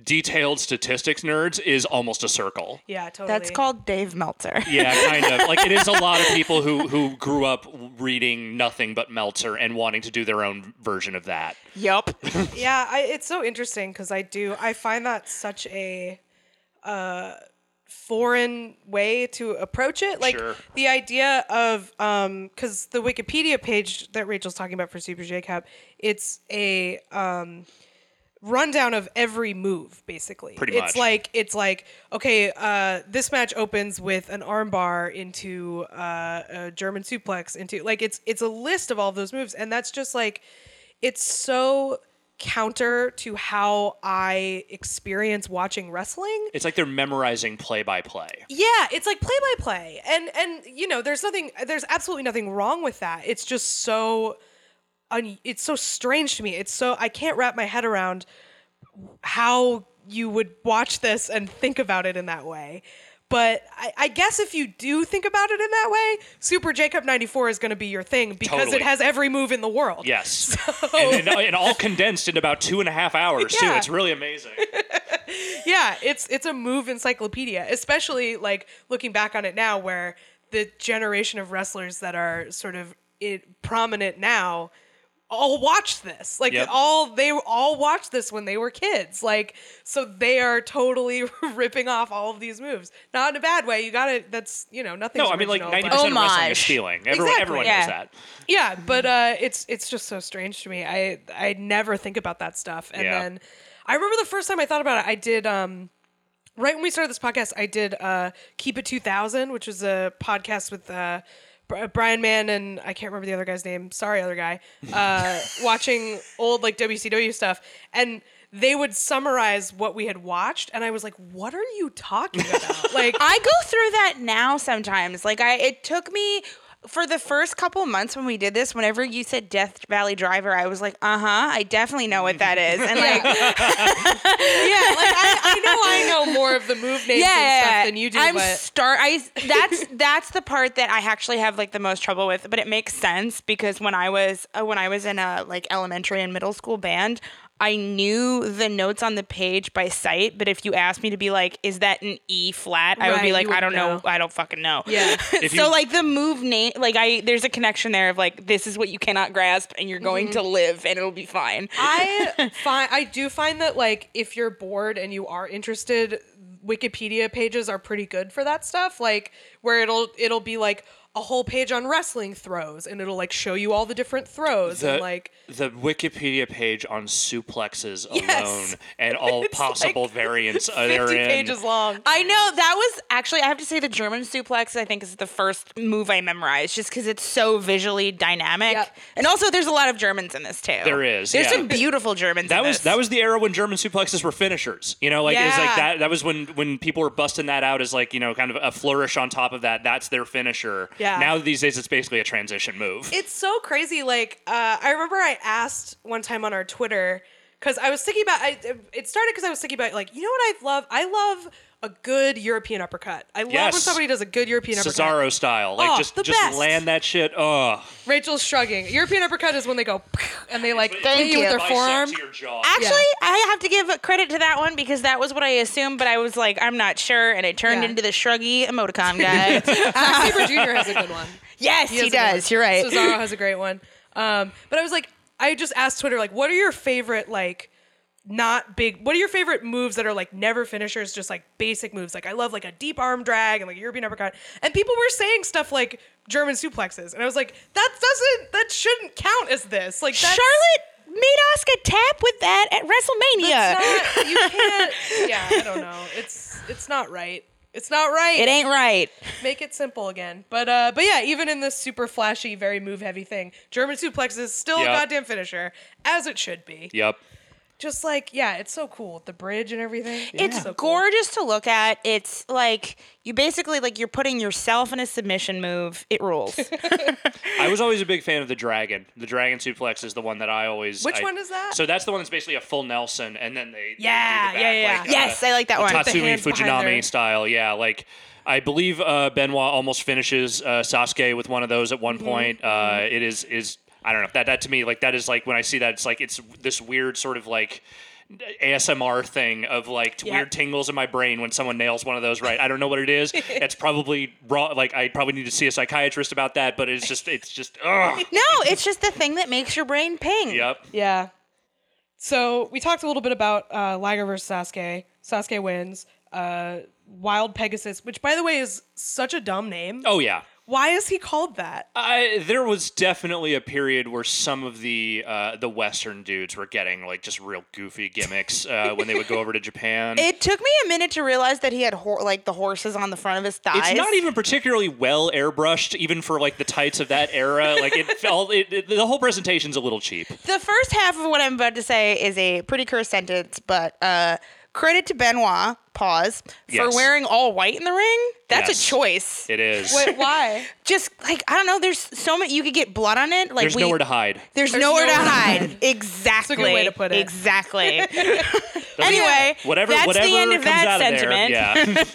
detailed statistics nerds is almost a circle. yeah, totally. That's called Dave Meltzer. Yeah, kind of. Like it is a lot of people who who grew up reading nothing but Meltzer and wanting to do their own version of that. Yup. Yeah, I, it's so interesting because I do. I find that such a uh, foreign way to approach it. Like Sure. the idea of um, because the Wikipedia page that Rachel's talking about for Super J Cup, it's a um rundown of every move basically Pretty it's much. like it's like okay uh this match opens with an armbar into uh, a german suplex into like it's it's a list of all of those moves and that's just like it's so counter to how i experience watching wrestling It's like they're memorizing play by play. yeah, it's like play by play. And and you know, there's nothing there's absolutely nothing wrong with that. It's just so un, it's so strange to me. It's so I can't wrap my head around how you would watch this and think about it in that way. But I, I guess if you do think about it in that way, Super J Cup 94 is going to be your thing because Totally. it has every move in the world. Yes. (laughs) and, and, and all condensed in about two and a half hours, too. It's really amazing. (laughs) yeah, it's it's a move encyclopedia, especially like looking back on it now, where the generation of wrestlers that are sort of it, prominent now all watch this. Like Yep. all they all watched this when they were kids. Like so they are totally (laughs) ripping off all of these moves. Not in a bad way. You got to That's you know nothing. No, I mean, like 90% of but- wrestling is stealing. Everyone, Exactly. everyone Yeah. knows that. yeah, but uh, it's it's just so strange to me. I I never think about that stuff. And Yeah. then I remember the first time I thought about it. I did um, right when we started this podcast. I did uh, Keep It Two Thousand, which was a podcast with. Uh, Bri- Brian Mann and I can't remember the other guy's name. Sorry, other guy. Uh, (laughs) watching old like WCW stuff, and they would summarize what we had watched, and I was like, "What are you talking about?" (laughs) Like, I go through that now sometimes. Like I it took me for the first couple months when we did this, whenever you said Death Valley Driver, I was like, uh huh, I definitely know what that is. And like, (laughs) yeah, like I, I know I know more of the move names yeah, and stuff than you do, I'm but start. I that's that's the part that I actually have like the most trouble with. But it makes sense because when I was uh, when I was in a like elementary and middle school band, I knew the notes on the page by sight, but if you asked me to be like, is that an E flat? I would be like, you I don't know. know. I don't fucking know. Yeah. (laughs) So you- like the move name, like I, there's a connection there of like, this is what you cannot grasp and you're going to mm-hmm. live and it'll be fine. I (laughs) find I do find that like if you're bored and you are interested, Wikipedia pages are pretty good for that stuff. Like where it'll it'll be like a whole page on wrestling throws and it'll like show you all the different throws the, and like the Wikipedia page on suplexes (laughs) Yes. alone and all (laughs) It's possible like variants uh, 50 therein. pages long. I know that was actually I have to say the German suplex I think is the first move I memorized just because it's so visually dynamic Yep. and also there's a lot of Germans in this too. There is, There's yeah. some beautiful Germans. That in was this. that was the era when German suplexes were finishers. You know, like it's like that. That was when when people were busting that out as like you know kind of a flourish on top of that. That's their finisher. Yeah. Now these days it's basically a transition move. It's so crazy. Like, uh, I remember I asked one time on our Twitter because I was thinking about. I, it started because I was thinking about like, you know what I love? I love a good European uppercut. I love when somebody does a good European uppercut. Cesaro style, like Oh, just the just best. land that shit. Oh, Rachel's shrugging. European uppercut is when they go (laughs) and they like Thank hit you with their forearm. to your jaw. Actually, I have to give credit to that one because that was what I assumed, but I was like, I'm not sure, and it turned Yeah. into the shruggy emoticon (laughs) guy. Zack Sabre Jr. has a good one. yes, he, has a does. You're right. Cesaro (laughs) has a great one. Um, but I was like, I just asked Twitter like, what are your favorite like not big? What are your favorite moves that are like never finishers, just like basic moves? Like I love like a deep arm drag and like a European uppercut. And people were saying stuff like German suplexes, and I was like, that doesn't, that shouldn't count as this. Like that's, Charlotte made Oscar tap with that at WrestleMania. that's not, (laughs) you can't. Yeah, I don't know. It's it's not right. It's not right. it ain't right. make it simple again. But uh, but yeah, even in this super flashy, very move heavy thing, German suplex is still Yep. a goddamn finisher, as it should be. Yep. Just like yeah, it's so cool with the bridge and everything. It's so cool. gorgeous to look at. It's like you basically like you're putting yourself in a submission move. It rules. (laughs) (laughs) I was always a big fan of the dragon. The dragon suplex is the one that I always. Which I- one is that? So that's the one that's basically a full Nelson, and then they. they Yeah, do the yeah, back, yeah. like, yes, uh, I like that one. the Tatsumi hands behind Fujinami style. Yeah, like I believe uh, Benoit almost finishes uh, Sasuke with one of those at one Mm-hmm. point. Uh, it is is I don't know that that to me like that is like when I see that it's like it's this weird sort of like. ASMR thing of like t- Yeah. weird tingles in my brain when someone nails one of those right. I don't know what it is. (laughs) it's probably raw. Like I probably need to see a psychiatrist about that. But it's just it's just ugh. (laughs) no, it's just the thing that makes your brain ping. Yep. Yeah. So we talked a little bit about uh, Liger versus Sasuke. Sasuke wins. Uh, Wild Pegasus, which by the way is such a dumb name. Oh yeah. Why is he called that? I, there was definitely a period where some of the uh, the Western dudes were getting like just real goofy gimmicks uh, when they would go over to Japan. It took me a minute to realize that he had hor- like the horses on the front of his thighs. it's not even particularly well airbrushed, even for like the tights of that era. Like it felt, it, it- the whole presentation's a little cheap. The first half of what I'm about to say is a pretty cursed sentence, but uh, credit to Benoit, pause, for Yes. wearing all white in the ring. That's Yes. a choice. It is. Wait, why? (laughs) Just like I don't know, there's so many you could get blood on it. Like There's we, nowhere to hide. There's, There's nowhere, nowhere to to hide. (laughs) Exactly. way to put it. Exactly. (laughs) anyway, Whatever, that's whatever the end of that out sentiment. Of there,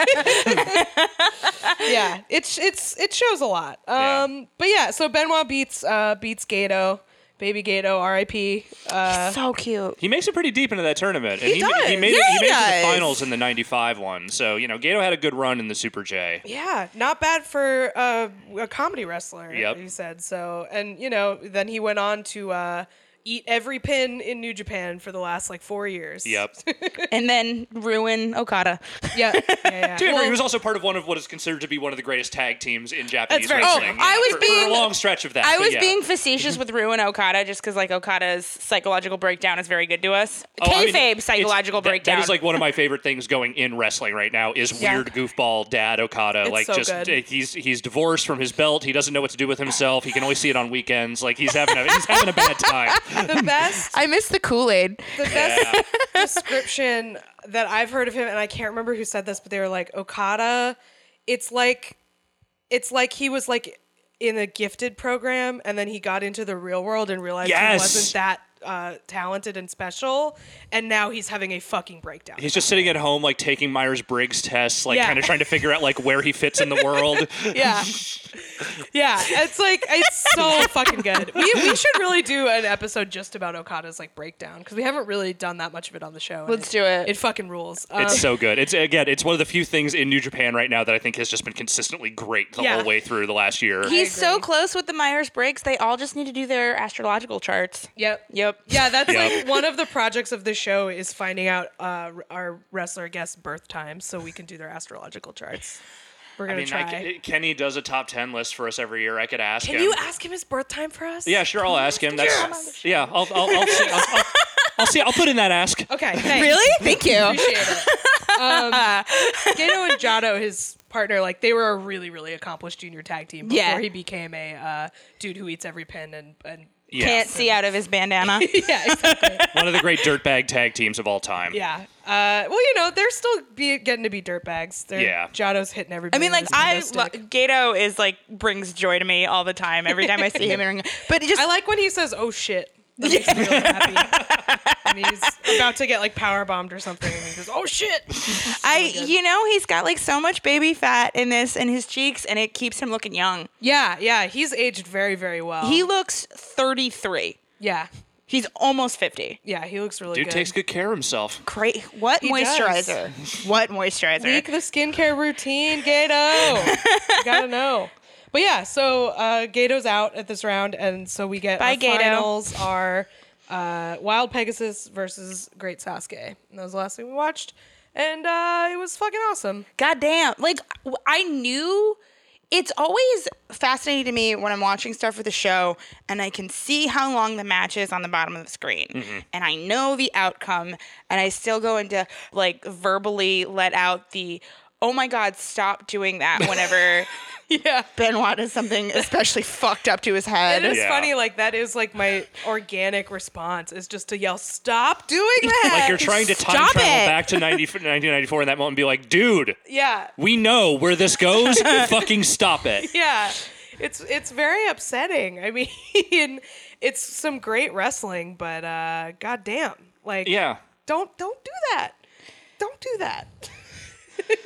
yeah. yeah, it's it's it shows a lot. Yeah. Um, but yeah, so Benoit beats uh beats Gato, baby Gato, R.I.P. Uh, So cute. he makes it pretty deep into that tournament, and He he, does. he made Yeah, it, he he made it to the finals in the '95 one. So you know, Gato had a good run in the Super J. yeah, not bad for uh, a comedy wrestler. Yep. he said so, and you know, then he went on to uh, eat every pin in New Japan for the last like four years. Yep. (laughs) And then ruin Okada. Yeah, (laughs) yeah, yeah. Dude, Well, he was also part of one of what is considered to be one of the greatest tag teams in Japanese very wrestling. true. Oh, I was for, for being- a long stretch of that. I was yeah. being facetious with Ruin Okada just because like Okada's psychological breakdown is very good to us. Oh, I mean, Kayfabe it's- psychological that- breakdown. That is like one of my favorite things going in wrestling right now is Yeah. weird goofball dad Okada. It's like so just good. uh, he's he's divorced from his belt. He doesn't know what to do with himself. He can only see it on weekends. Like he's having a, he's having a bad time. The best I miss the Kool Aid. the best description that I've heard of him, and I can't remember who said this, but they were like Okada. It's like, it's like he was like in a gifted program, and then he got into the real world and realized Yes. he wasn't that uh, talented and special, and now he's having a fucking breakdown. He's just sitting at home, like taking Myers Briggs tests, like Yeah. kind of trying to figure out like where he fits in the world. (laughs) yeah, yeah. It's like it's so fucking good. We we should really do an episode just about Okada's like breakdown because we haven't really done that much of it on the show. Let's do it. It fucking rules. Um, It's so good. It's again, it's one of the few things in New Japan right now that I think has just been consistently great the Yeah. whole way through the last year. He's so close with the Myers Briggs. They all just need to do their astrological charts. Yep. Yep. Yeah, that's Yep. like one of the projects of the show is finding out uh, our wrestler guests' birth times so we can do their astrological charts. We're gonna mean, try. I c- Kenny does a top ten list for us every year. I could ask can him. you ask him his birth time for us? yeah, sure. I'll ask him. Yes. That's yeah. I'll I'll, I'll, see, I'll, I'll, I'll see. I'll put in that ask. Okay. (laughs) Thanks. Really? Thank you. Appreciate it. Um, (laughs) Gato and Jado, his partner, like they were a really, really accomplished junior tag team before Yeah. he became a uh, dude who eats every pin and and Yeah. Can't see out of his bandana. (laughs) yeah, exactly. (laughs) One of the great dirtbag tag teams of all time. yeah. Uh, well, you know, they're still be getting to be dirtbags. They're, Yeah. Jado's hitting everybody. I everybody. mean, with like his I, kendo lo- stick. Gato is like brings joy to me all the time. Every time I see him (laughs) in ring, but it just I like when he says, "Oh shit." That makes me really happy. (laughs) and he's about to get like power bombed or something, and he goes, "Oh shit!" (laughs) Oh I, you know, he's got like so much baby fat in this in his cheeks, and it keeps him looking young. Yeah, yeah, he's aged very, very well. He looks 33. yeah, He's almost 50. yeah, he looks really good. Dude good. takes good care of himself. Great. What He does. moisturizer? what moisturizer? Leak the skincare routine, Gato. (laughs) you gotta know. But yeah, so uh, Gato's out at this round, and so we get Bye, our Gato. finals are uh, Wild Pegasus versus Great Sasuke. And that was the last thing we watched, and uh, it was fucking awesome. God damn. Like, w- I knew it's always fascinating to me when I'm watching stuff for the show and I can see how long the match is on the bottom of the screen. Mm-hmm. And I know the outcome, and I still go into like verbally let out the, oh my God, stop doing that (laughs) whenever Yeah. Benoit does something especially fucked up to his head. It is Yeah. funny, like that is like my organic response is just to yell, "Stop doing (laughs) that!" Like you're trying to time Stop travel it. back to 90, (laughs) 1994 in that moment and be like, dude, yeah, we know where this goes. Fucking stop it. yeah. It's it's very upsetting. I mean, it's some great wrestling, but uh, goddamn, like Yeah. don't don't do that. Don't do that.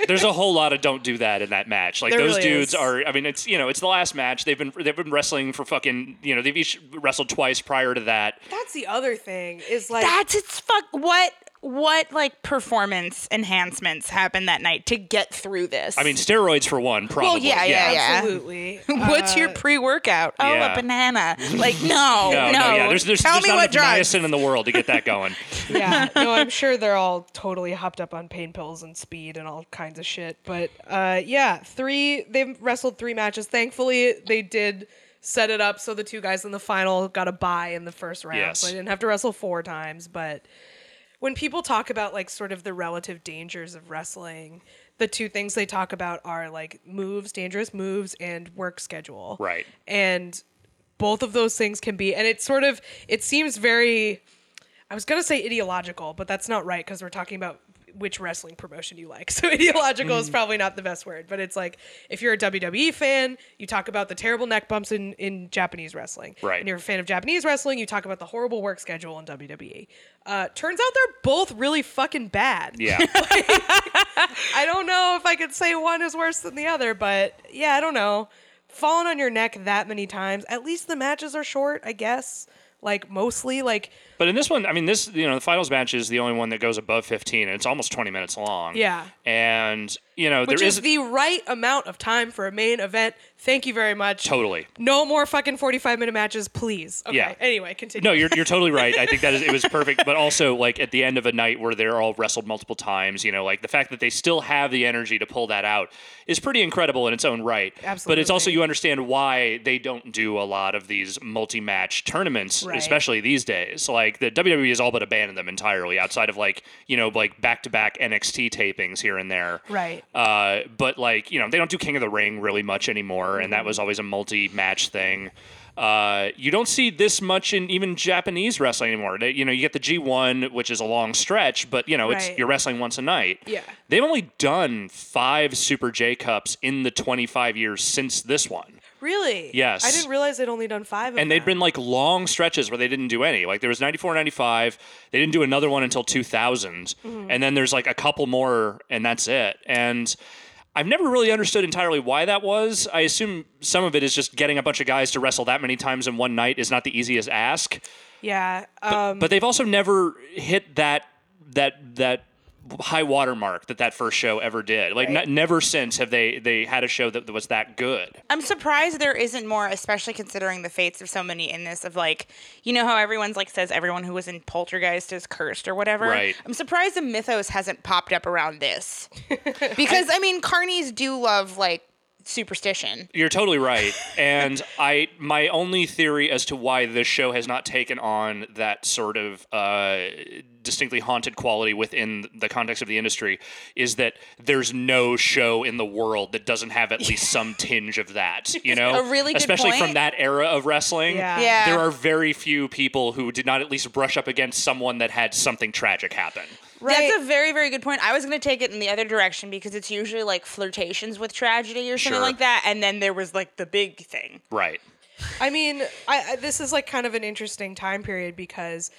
There's a whole lot of don't do that in that match. Like There those really dudes is. are. I mean, it's you know, it's the last match. They've been they've been wrestling for fucking you know they've each wrestled twice prior to that. That's the other thing is like That's it's fuck what what like performance enhancements happened that night to get through this. I mean, steroids for one, probably. Well, yeah, yeah, yeah. absolutely. (laughs) What's your Uh, pre-workout? Oh, yeah. a banana. (laughs) Like no, No, no. no, yeah. There's there's, Tell there's me not what enough drugs. niacin in the world to get that going. (laughs) yeah, no, I'm sure they're all totally hopped up on pain pills and speed and all kinds of shit. But uh, yeah, three. They've wrestled three matches. Thankfully, they did set it up so the two guys in the final got a bye in the first round, Yes. so they didn't have to wrestle four times. But when people talk about like sort of the relative dangers of wrestling, the two things they talk about are like moves, dangerous moves, and work schedule. Right. And both of those things can be, and it sort of it seems very. I was gonna say ideological, but that's not right because we're talking about which wrestling promotion you like. (laughs) So ideological Mm. is probably not the best word, but it's like if you're a WWE fan, you talk about the terrible neck bumps in, in Japanese wrestling. Right. And you're a fan of Japanese wrestling, you talk about the horrible work schedule in WWE. Uh, turns out they're both really fucking bad. Yeah. (laughs) I don't know if I could say one is worse than the other, but yeah, I don't know. Falling on your neck that many times, at least the matches are short, I guess. Like mostly, like But in this one, I mean, this you know the finals match is the only one that goes above 15, and it's almost 20 minutes long. Yeah. And you know which there is the right amount of time for a main event. Thank you very much. totally. No more fucking forty-five minute matches, please. Okay. Yeah. Anyway, continue. No, you're, you're totally right. I think that is it was perfect, but (laughs) also like at the end of a night where they're all wrestled multiple times, you know, like the fact that they still have the energy to pull that out is pretty incredible in its own right. Absolutely. But it's also you understand why they don't do a lot of these multi-match tournaments, Right. especially these days. Like the WWE has all but abandoned them entirely, outside of like you know like back-to-back NXT tapings here and there. Right. Uh, but like you know they don't do King of the Ring really much anymore, and Mm-hmm. that was always a multi-match thing. Uh, you don't see this much in even Japanese wrestling anymore. They- You know, you get the G1, which is a long stretch, but you know, it's Right. you're wrestling once a night. Yeah. They've only done five Super J Cups in the 25 years since this one. Really? Yes. I didn't realize they'd only done five. Of and they'd been like long stretches where they didn't do any. Like there was 94, 95. They didn't do another one until 2000. Mm-hmm. And then there's like a couple more and that's it. And I've never really understood entirely why that was. I assume some of it is just getting a bunch of guys to wrestle that many times in one night is not the easiest ask. Yeah. Um, But they've also never hit that that that high water mark that that first show ever did. Like Right. n- never since have they they had a show that was that good. I'm surprised there isn't more, especially considering the fates of so many in this. Of like, you know how everyone's like says everyone who was in Poltergeist is cursed or whatever. Right. I'm surprised the mythos hasn't popped up around this, (laughs) because I, mean, carnies do love like superstition. You're totally right. And I my only theory as to why this show has not taken on that sort of uh, distinctly haunted quality within the context of the industry is that there's no show in the world that doesn't have at least some (laughs) tinge of that. You know, A really good especially point. from that era of wrestling. Yeah. Yeah. There are very few people who did not at least brush up against someone that had something tragic happen. right. That's a very, very good point. I was going to take it in the other direction because it's usually like flirtations with tragedy or something Sure. like that, and then there was like the big thing. Right. I mean, I, I this is like kind of an interesting time period because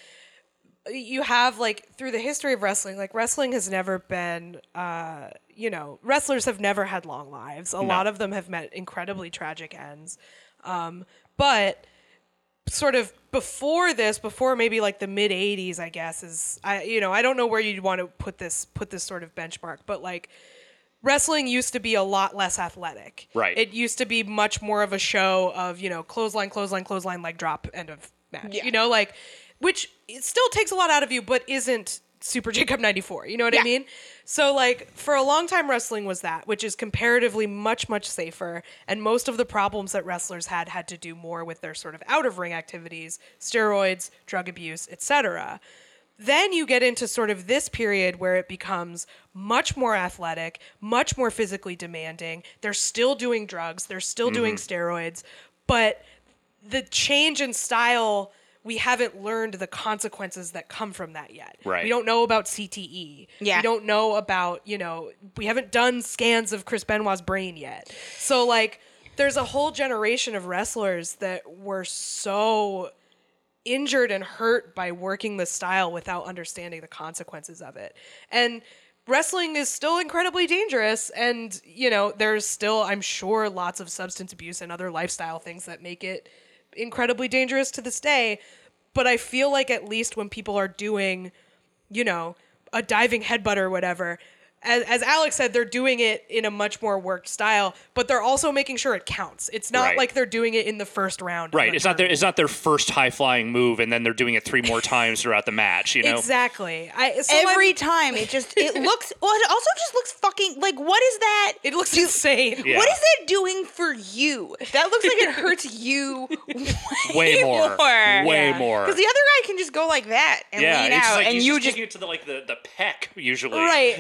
you have like through the history of wrestling, like wrestling has never been, uh, you know, wrestlers have never had long lives. A lot of them have met incredibly tragic ends, um, but sort of before this, before maybe like the mid '80s, I guess is I, you know, I don't know where you'd want to put this put this sort of benchmark, but like wrestling used to be a lot less athletic. Right. It used to be much more of a show of, you know, clothesline, clothesline, clothesline, leg drop, end of match. Yeah. You know, like, which it still takes a lot out of you, but isn't Super J Cup 94. You know what I mean? So, like, for a long time, wrestling was that, which is comparatively much, much safer. And most of the problems that wrestlers had had to do more with their sort of out of ring activities, steroids, drug abuse, etc then you get into sort of this period where it becomes much more athletic, much more physically demanding. They're still doing drugs, they're still doing Mm-hmm. steroids, but the change in style, we haven't learned the consequences that come from that yet. Right. We don't know about CTE. Yeah. We don't know about, you know, we haven't done scans of Chris Benoit's brain yet. So, like, there's a whole generation of wrestlers that were so injured and hurt by working the style without understanding the consequences of it. And wrestling is still incredibly dangerous and you know there's still I'm sure lots of substance abuse and other lifestyle things that make it incredibly dangerous to this day, but I feel like at least when people are doing you know a diving headbutt or whatever as, as Alex said, they're doing it in a much more worked style, but they're also making sure it counts. It's not Right. like they're doing it in the first round. Right. It's not their it's not their first high flying move and then they're doing it three more (laughs) times throughout the match, you know? Exactly. I so I'm- Every time it just it (laughs) looks well it also just looks fucking like what is that it looks insane. Yeah. what is that doing for you that looks like it (laughs) hurts you Way more. Way Yeah. more. because the other guy can just go like that and yeah, lean out like and you just just taking it to the like the, the peck usually. Right.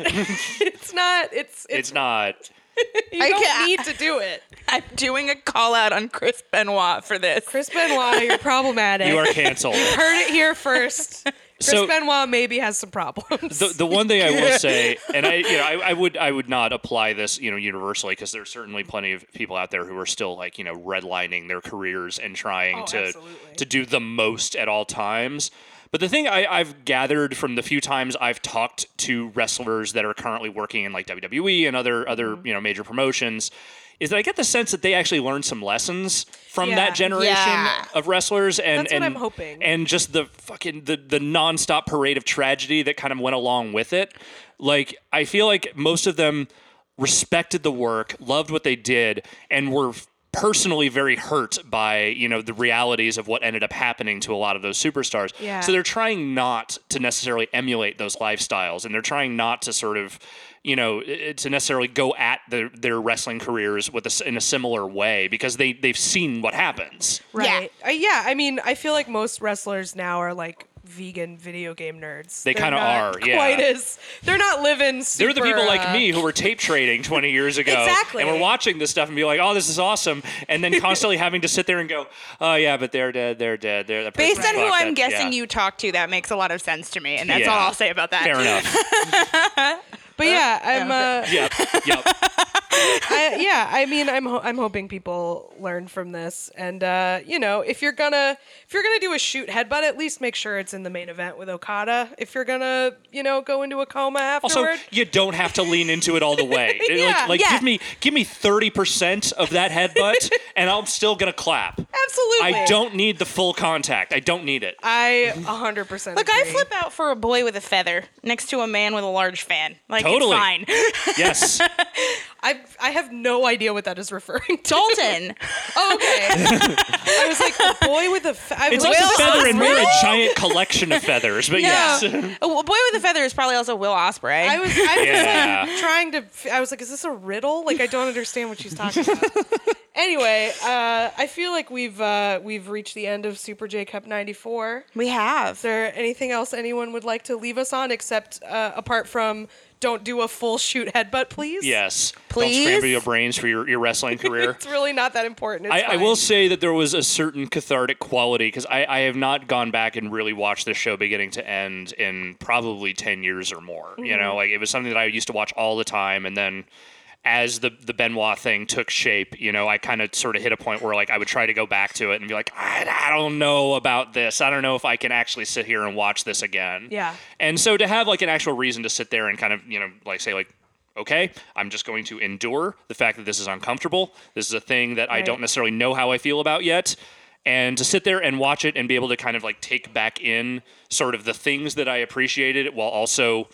(laughs) it's not. It's it's. It's not. (laughs) you I don't can't- need to do (laughs) it. I'm doing a call out on Chris Benoit for this Chris Benoit, you're problematic. You are canceled. Heard it here first. Chris So- Benoit maybe has some problems. the, the one thing I will say, and I you know I, I would I would not apply this you know universally because there's certainly plenty of people out there who are still like you know redlining their careers and trying Oh, to absolutely. to do the most at all times. But the thing I, I've gathered from the few times I've talked to wrestlers that are currently working in like WWE and other other Mm-hmm. you know major promotions is that I get the sense that they actually learned some lessons from Yeah. that generation Yeah. of wrestlers and That's what and I'm hoping. and just the fucking the the nonstop parade of tragedy that kind of went along with it. Like I feel like most of them respected the work, loved what they did, and were personally very hurt by you know the realities of what ended up happening to a lot of those superstars. Yeah. So they're trying not to necessarily emulate those lifestyles, and they're trying not to sort of you know to necessarily go at their, their wrestling careers with a s in a similar way because they they've seen what happens. right. Yeah. yeah. I mean, I feel like most wrestlers now are like vegan video game nerds. They kinda are, yeah. Quite as they're not living. They're the super, people like uh, me who were tape trading 20 years ago. Exactly. And we're watching this stuff and be like, oh, this is awesome. And then constantly having to sit there and go, oh, yeah, but they're dead. They're dead. They're that based on who I'm that- guessing yeah. you talk to that makes a lot of sense to me and that's Yeah. all I'll say about that Fair enough. (laughs) But yeah, I'm. Uh, yep. Yep. I, yeah, I mean, I'm ho- I'm hoping people learn from this, and uh, you know, if you're gonna if you're gonna do a shoot headbutt, at least make sure it's in the main event with Okada. If you're gonna, you know, go into a coma Also, you don't have to lean into it all the way. (laughs) Yeah, like, like yeah. give me give me thirty percent of that headbutt, (laughs) and I'm still gonna clap. absolutely, I don't need the full contact. I don't need it. I 100 percent Look, I flip out for a boy with a feather next to a man with a large fan. Like Totally. it's fine. Yes. (laughs) I I have no idea what that is referring to. Dalton. Oh, (laughs) okay. I was like a boy with a. Fe- I It's was also like, feather, and we're a giant collection of feathers. But (laughs) No. yes. a w- boy with a feather is probably also Will Ospreay. I was, I was Yeah. like trying to. I was like, is this a riddle? Like, I don't understand what she's talking about. (laughs) anyway, uh, I feel like we've uh, we've reached the end of Super J Cup '94. we have. Is there anything else anyone would like to leave us on, except uh, apart from don't do a full shoot headbutt, please? Yes. Please? Don't scramble your brains for your, your wrestling (laughs) career. It's really not that important. It's I, I will say that there was a certain cathartic quality because I, I have not gone back and really watched this show beginning to end in probably 10 years or more. You Mm-hmm. know, like it was something that I used to watch all the time. And then as the, the Benoit thing took shape, you know, I kind of sort of hit a point where like I would try to go back to it and be like, I, I don't know about this. I don't know if I can actually sit here and watch this again. Yeah. And so to have like an actual reason to sit there and kind of, you know, like say like, okay, I'm just going to endure the fact that this is uncomfortable. This is a thing that I don't necessarily know how I feel about yet. And to sit there and watch it and be able to kind of like take back in sort of the things that I appreciated while also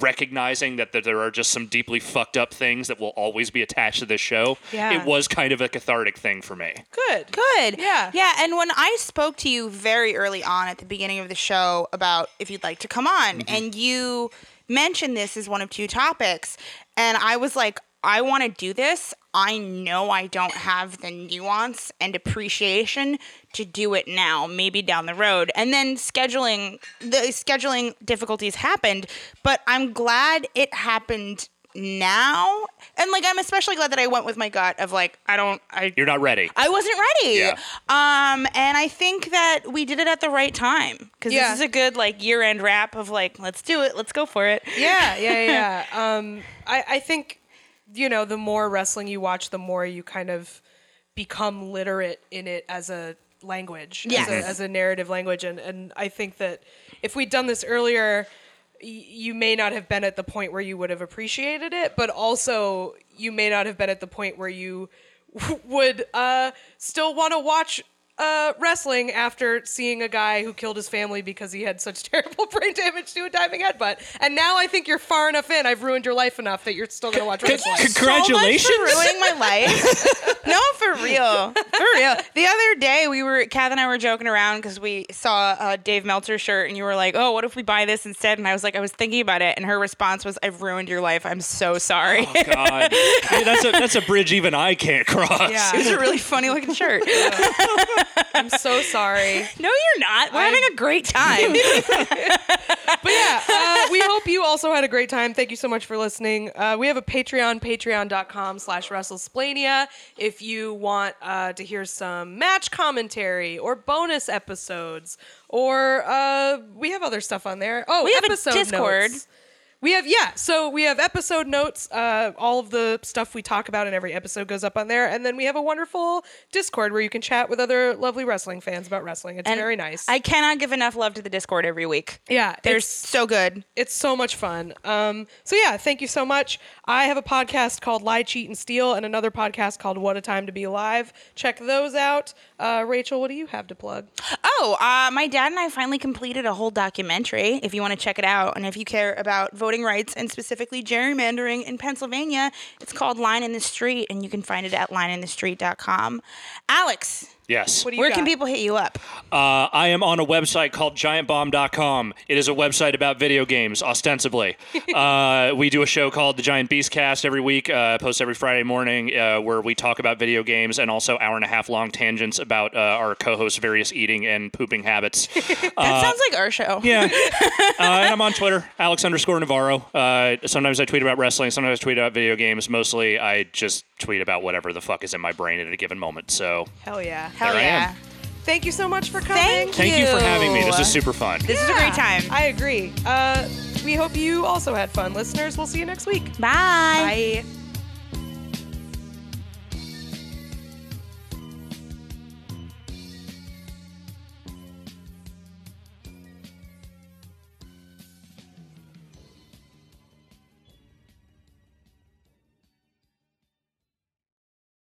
recognizing that, that there are just some deeply fucked up things that will always be attached to this show. Yeah. It was kind of a cathartic thing for me. good. Good. Yeah. Yeah. And when I spoke to you very early on at the beginning of the show about if you'd like to come on, mm-hmm. and you mentioned this as one of two topics, and I was like, I want to do this. I know I don't have the nuance and appreciation to do it now, maybe down the road. And then scheduling, the scheduling difficulties happened, but I'm glad it happened now. And like, I'm especially glad that I went with my gut of like, I don't, I You're not ready. I wasn't ready. Yeah. Um, and I think that we did it at the right time because Yeah. this is a good like year-end wrap of like, let's do it, let's go for it. Yeah, yeah, yeah. (laughs) um, I, I think, you know, the more wrestling you watch, the more you kind of become literate in it as a language, Yes. as, a, as a narrative language. And, and I think that if we'd done this earlier, you may not have been at the point where you would have appreciated it, but also you may not have been at the point where you (laughs) would uh, still want to watch uh, wrestling after seeing a guy who killed his family because he had such (laughs) terrible brain damage to a diving headbutt. And now I think you're far enough in. I've ruined your life enough that you're still gonna watch wrestling. Congratulations. So much for ruining my life. (laughs) no, for real, for real. The other day we were, Kath and I were joking around because we saw a Dave Meltzer shirt, and you were like, "Oh, what if we buy this instead?" And I was like, I was thinking about it, and her response was, "I've ruined your life. I'm so sorry." God. (laughs) I mean, that's a that's a bridge even I can't cross. Yeah. It's a really funny looking shirt. I'm so sorry. (laughs) No, you're not. We're having a great time. (laughs) (laughs) But yeah, uh, we hope you also had a great time. Thank you so much for listening. Uh, we have a Patreon, patreon.com slash WrestleSplania. If you want uh, to hear some match commentary or bonus episodes, or uh, we have other stuff on there. Oh, We have a episode Discord. notes. We have yeah, so we have episode notes. Uh, all of the stuff we talk about in every episode goes up on there, and then we have a wonderful Discord where you can chat with other lovely wrestling fans about wrestling. It's And very nice. I cannot give enough love to the Discord every week. yeah, They're so good. it's so much fun. Um, so yeah, thank you so much. I have a podcast called Lie, Cheat, and Steal, and another podcast called What a Time to Be Alive. Check those out. Uh, Rachel, what do you have to plug? Oh, uh, my dad and I finally completed a whole documentary. If you want to check it out, and if you care about voting rights and specifically gerrymandering in Pennsylvania, it's called Line in the Street, and you can find it at lineinthestreet.com. Alex, Yes. What do you where got? can people hit you up? Uh, I am on a website called giantbomb.com. It is a website about video games, ostensibly. (laughs) uh, we do a show called the Giant Beast Cast every week, uh, post every Friday morning, uh, where we talk about video games and also hour and a half long tangents about uh, our co hosts' various eating and pooping habits. (laughs) That sounds like our show. (laughs) yeah. Uh, and I'm on Twitter, Alex underscore Navarro. Uh, sometimes I tweet about wrestling, sometimes I tweet about video games. Mostly I just tweet about whatever the fuck is in my brain at a given moment. So Hell yeah. Hell There I am. Thank you so much for coming. Thank thank you for having me. This Ew. is super fun. This is a great time. I agree. Uh, we hope you also had fun. Listeners, we'll see you next week. Bye. Bye.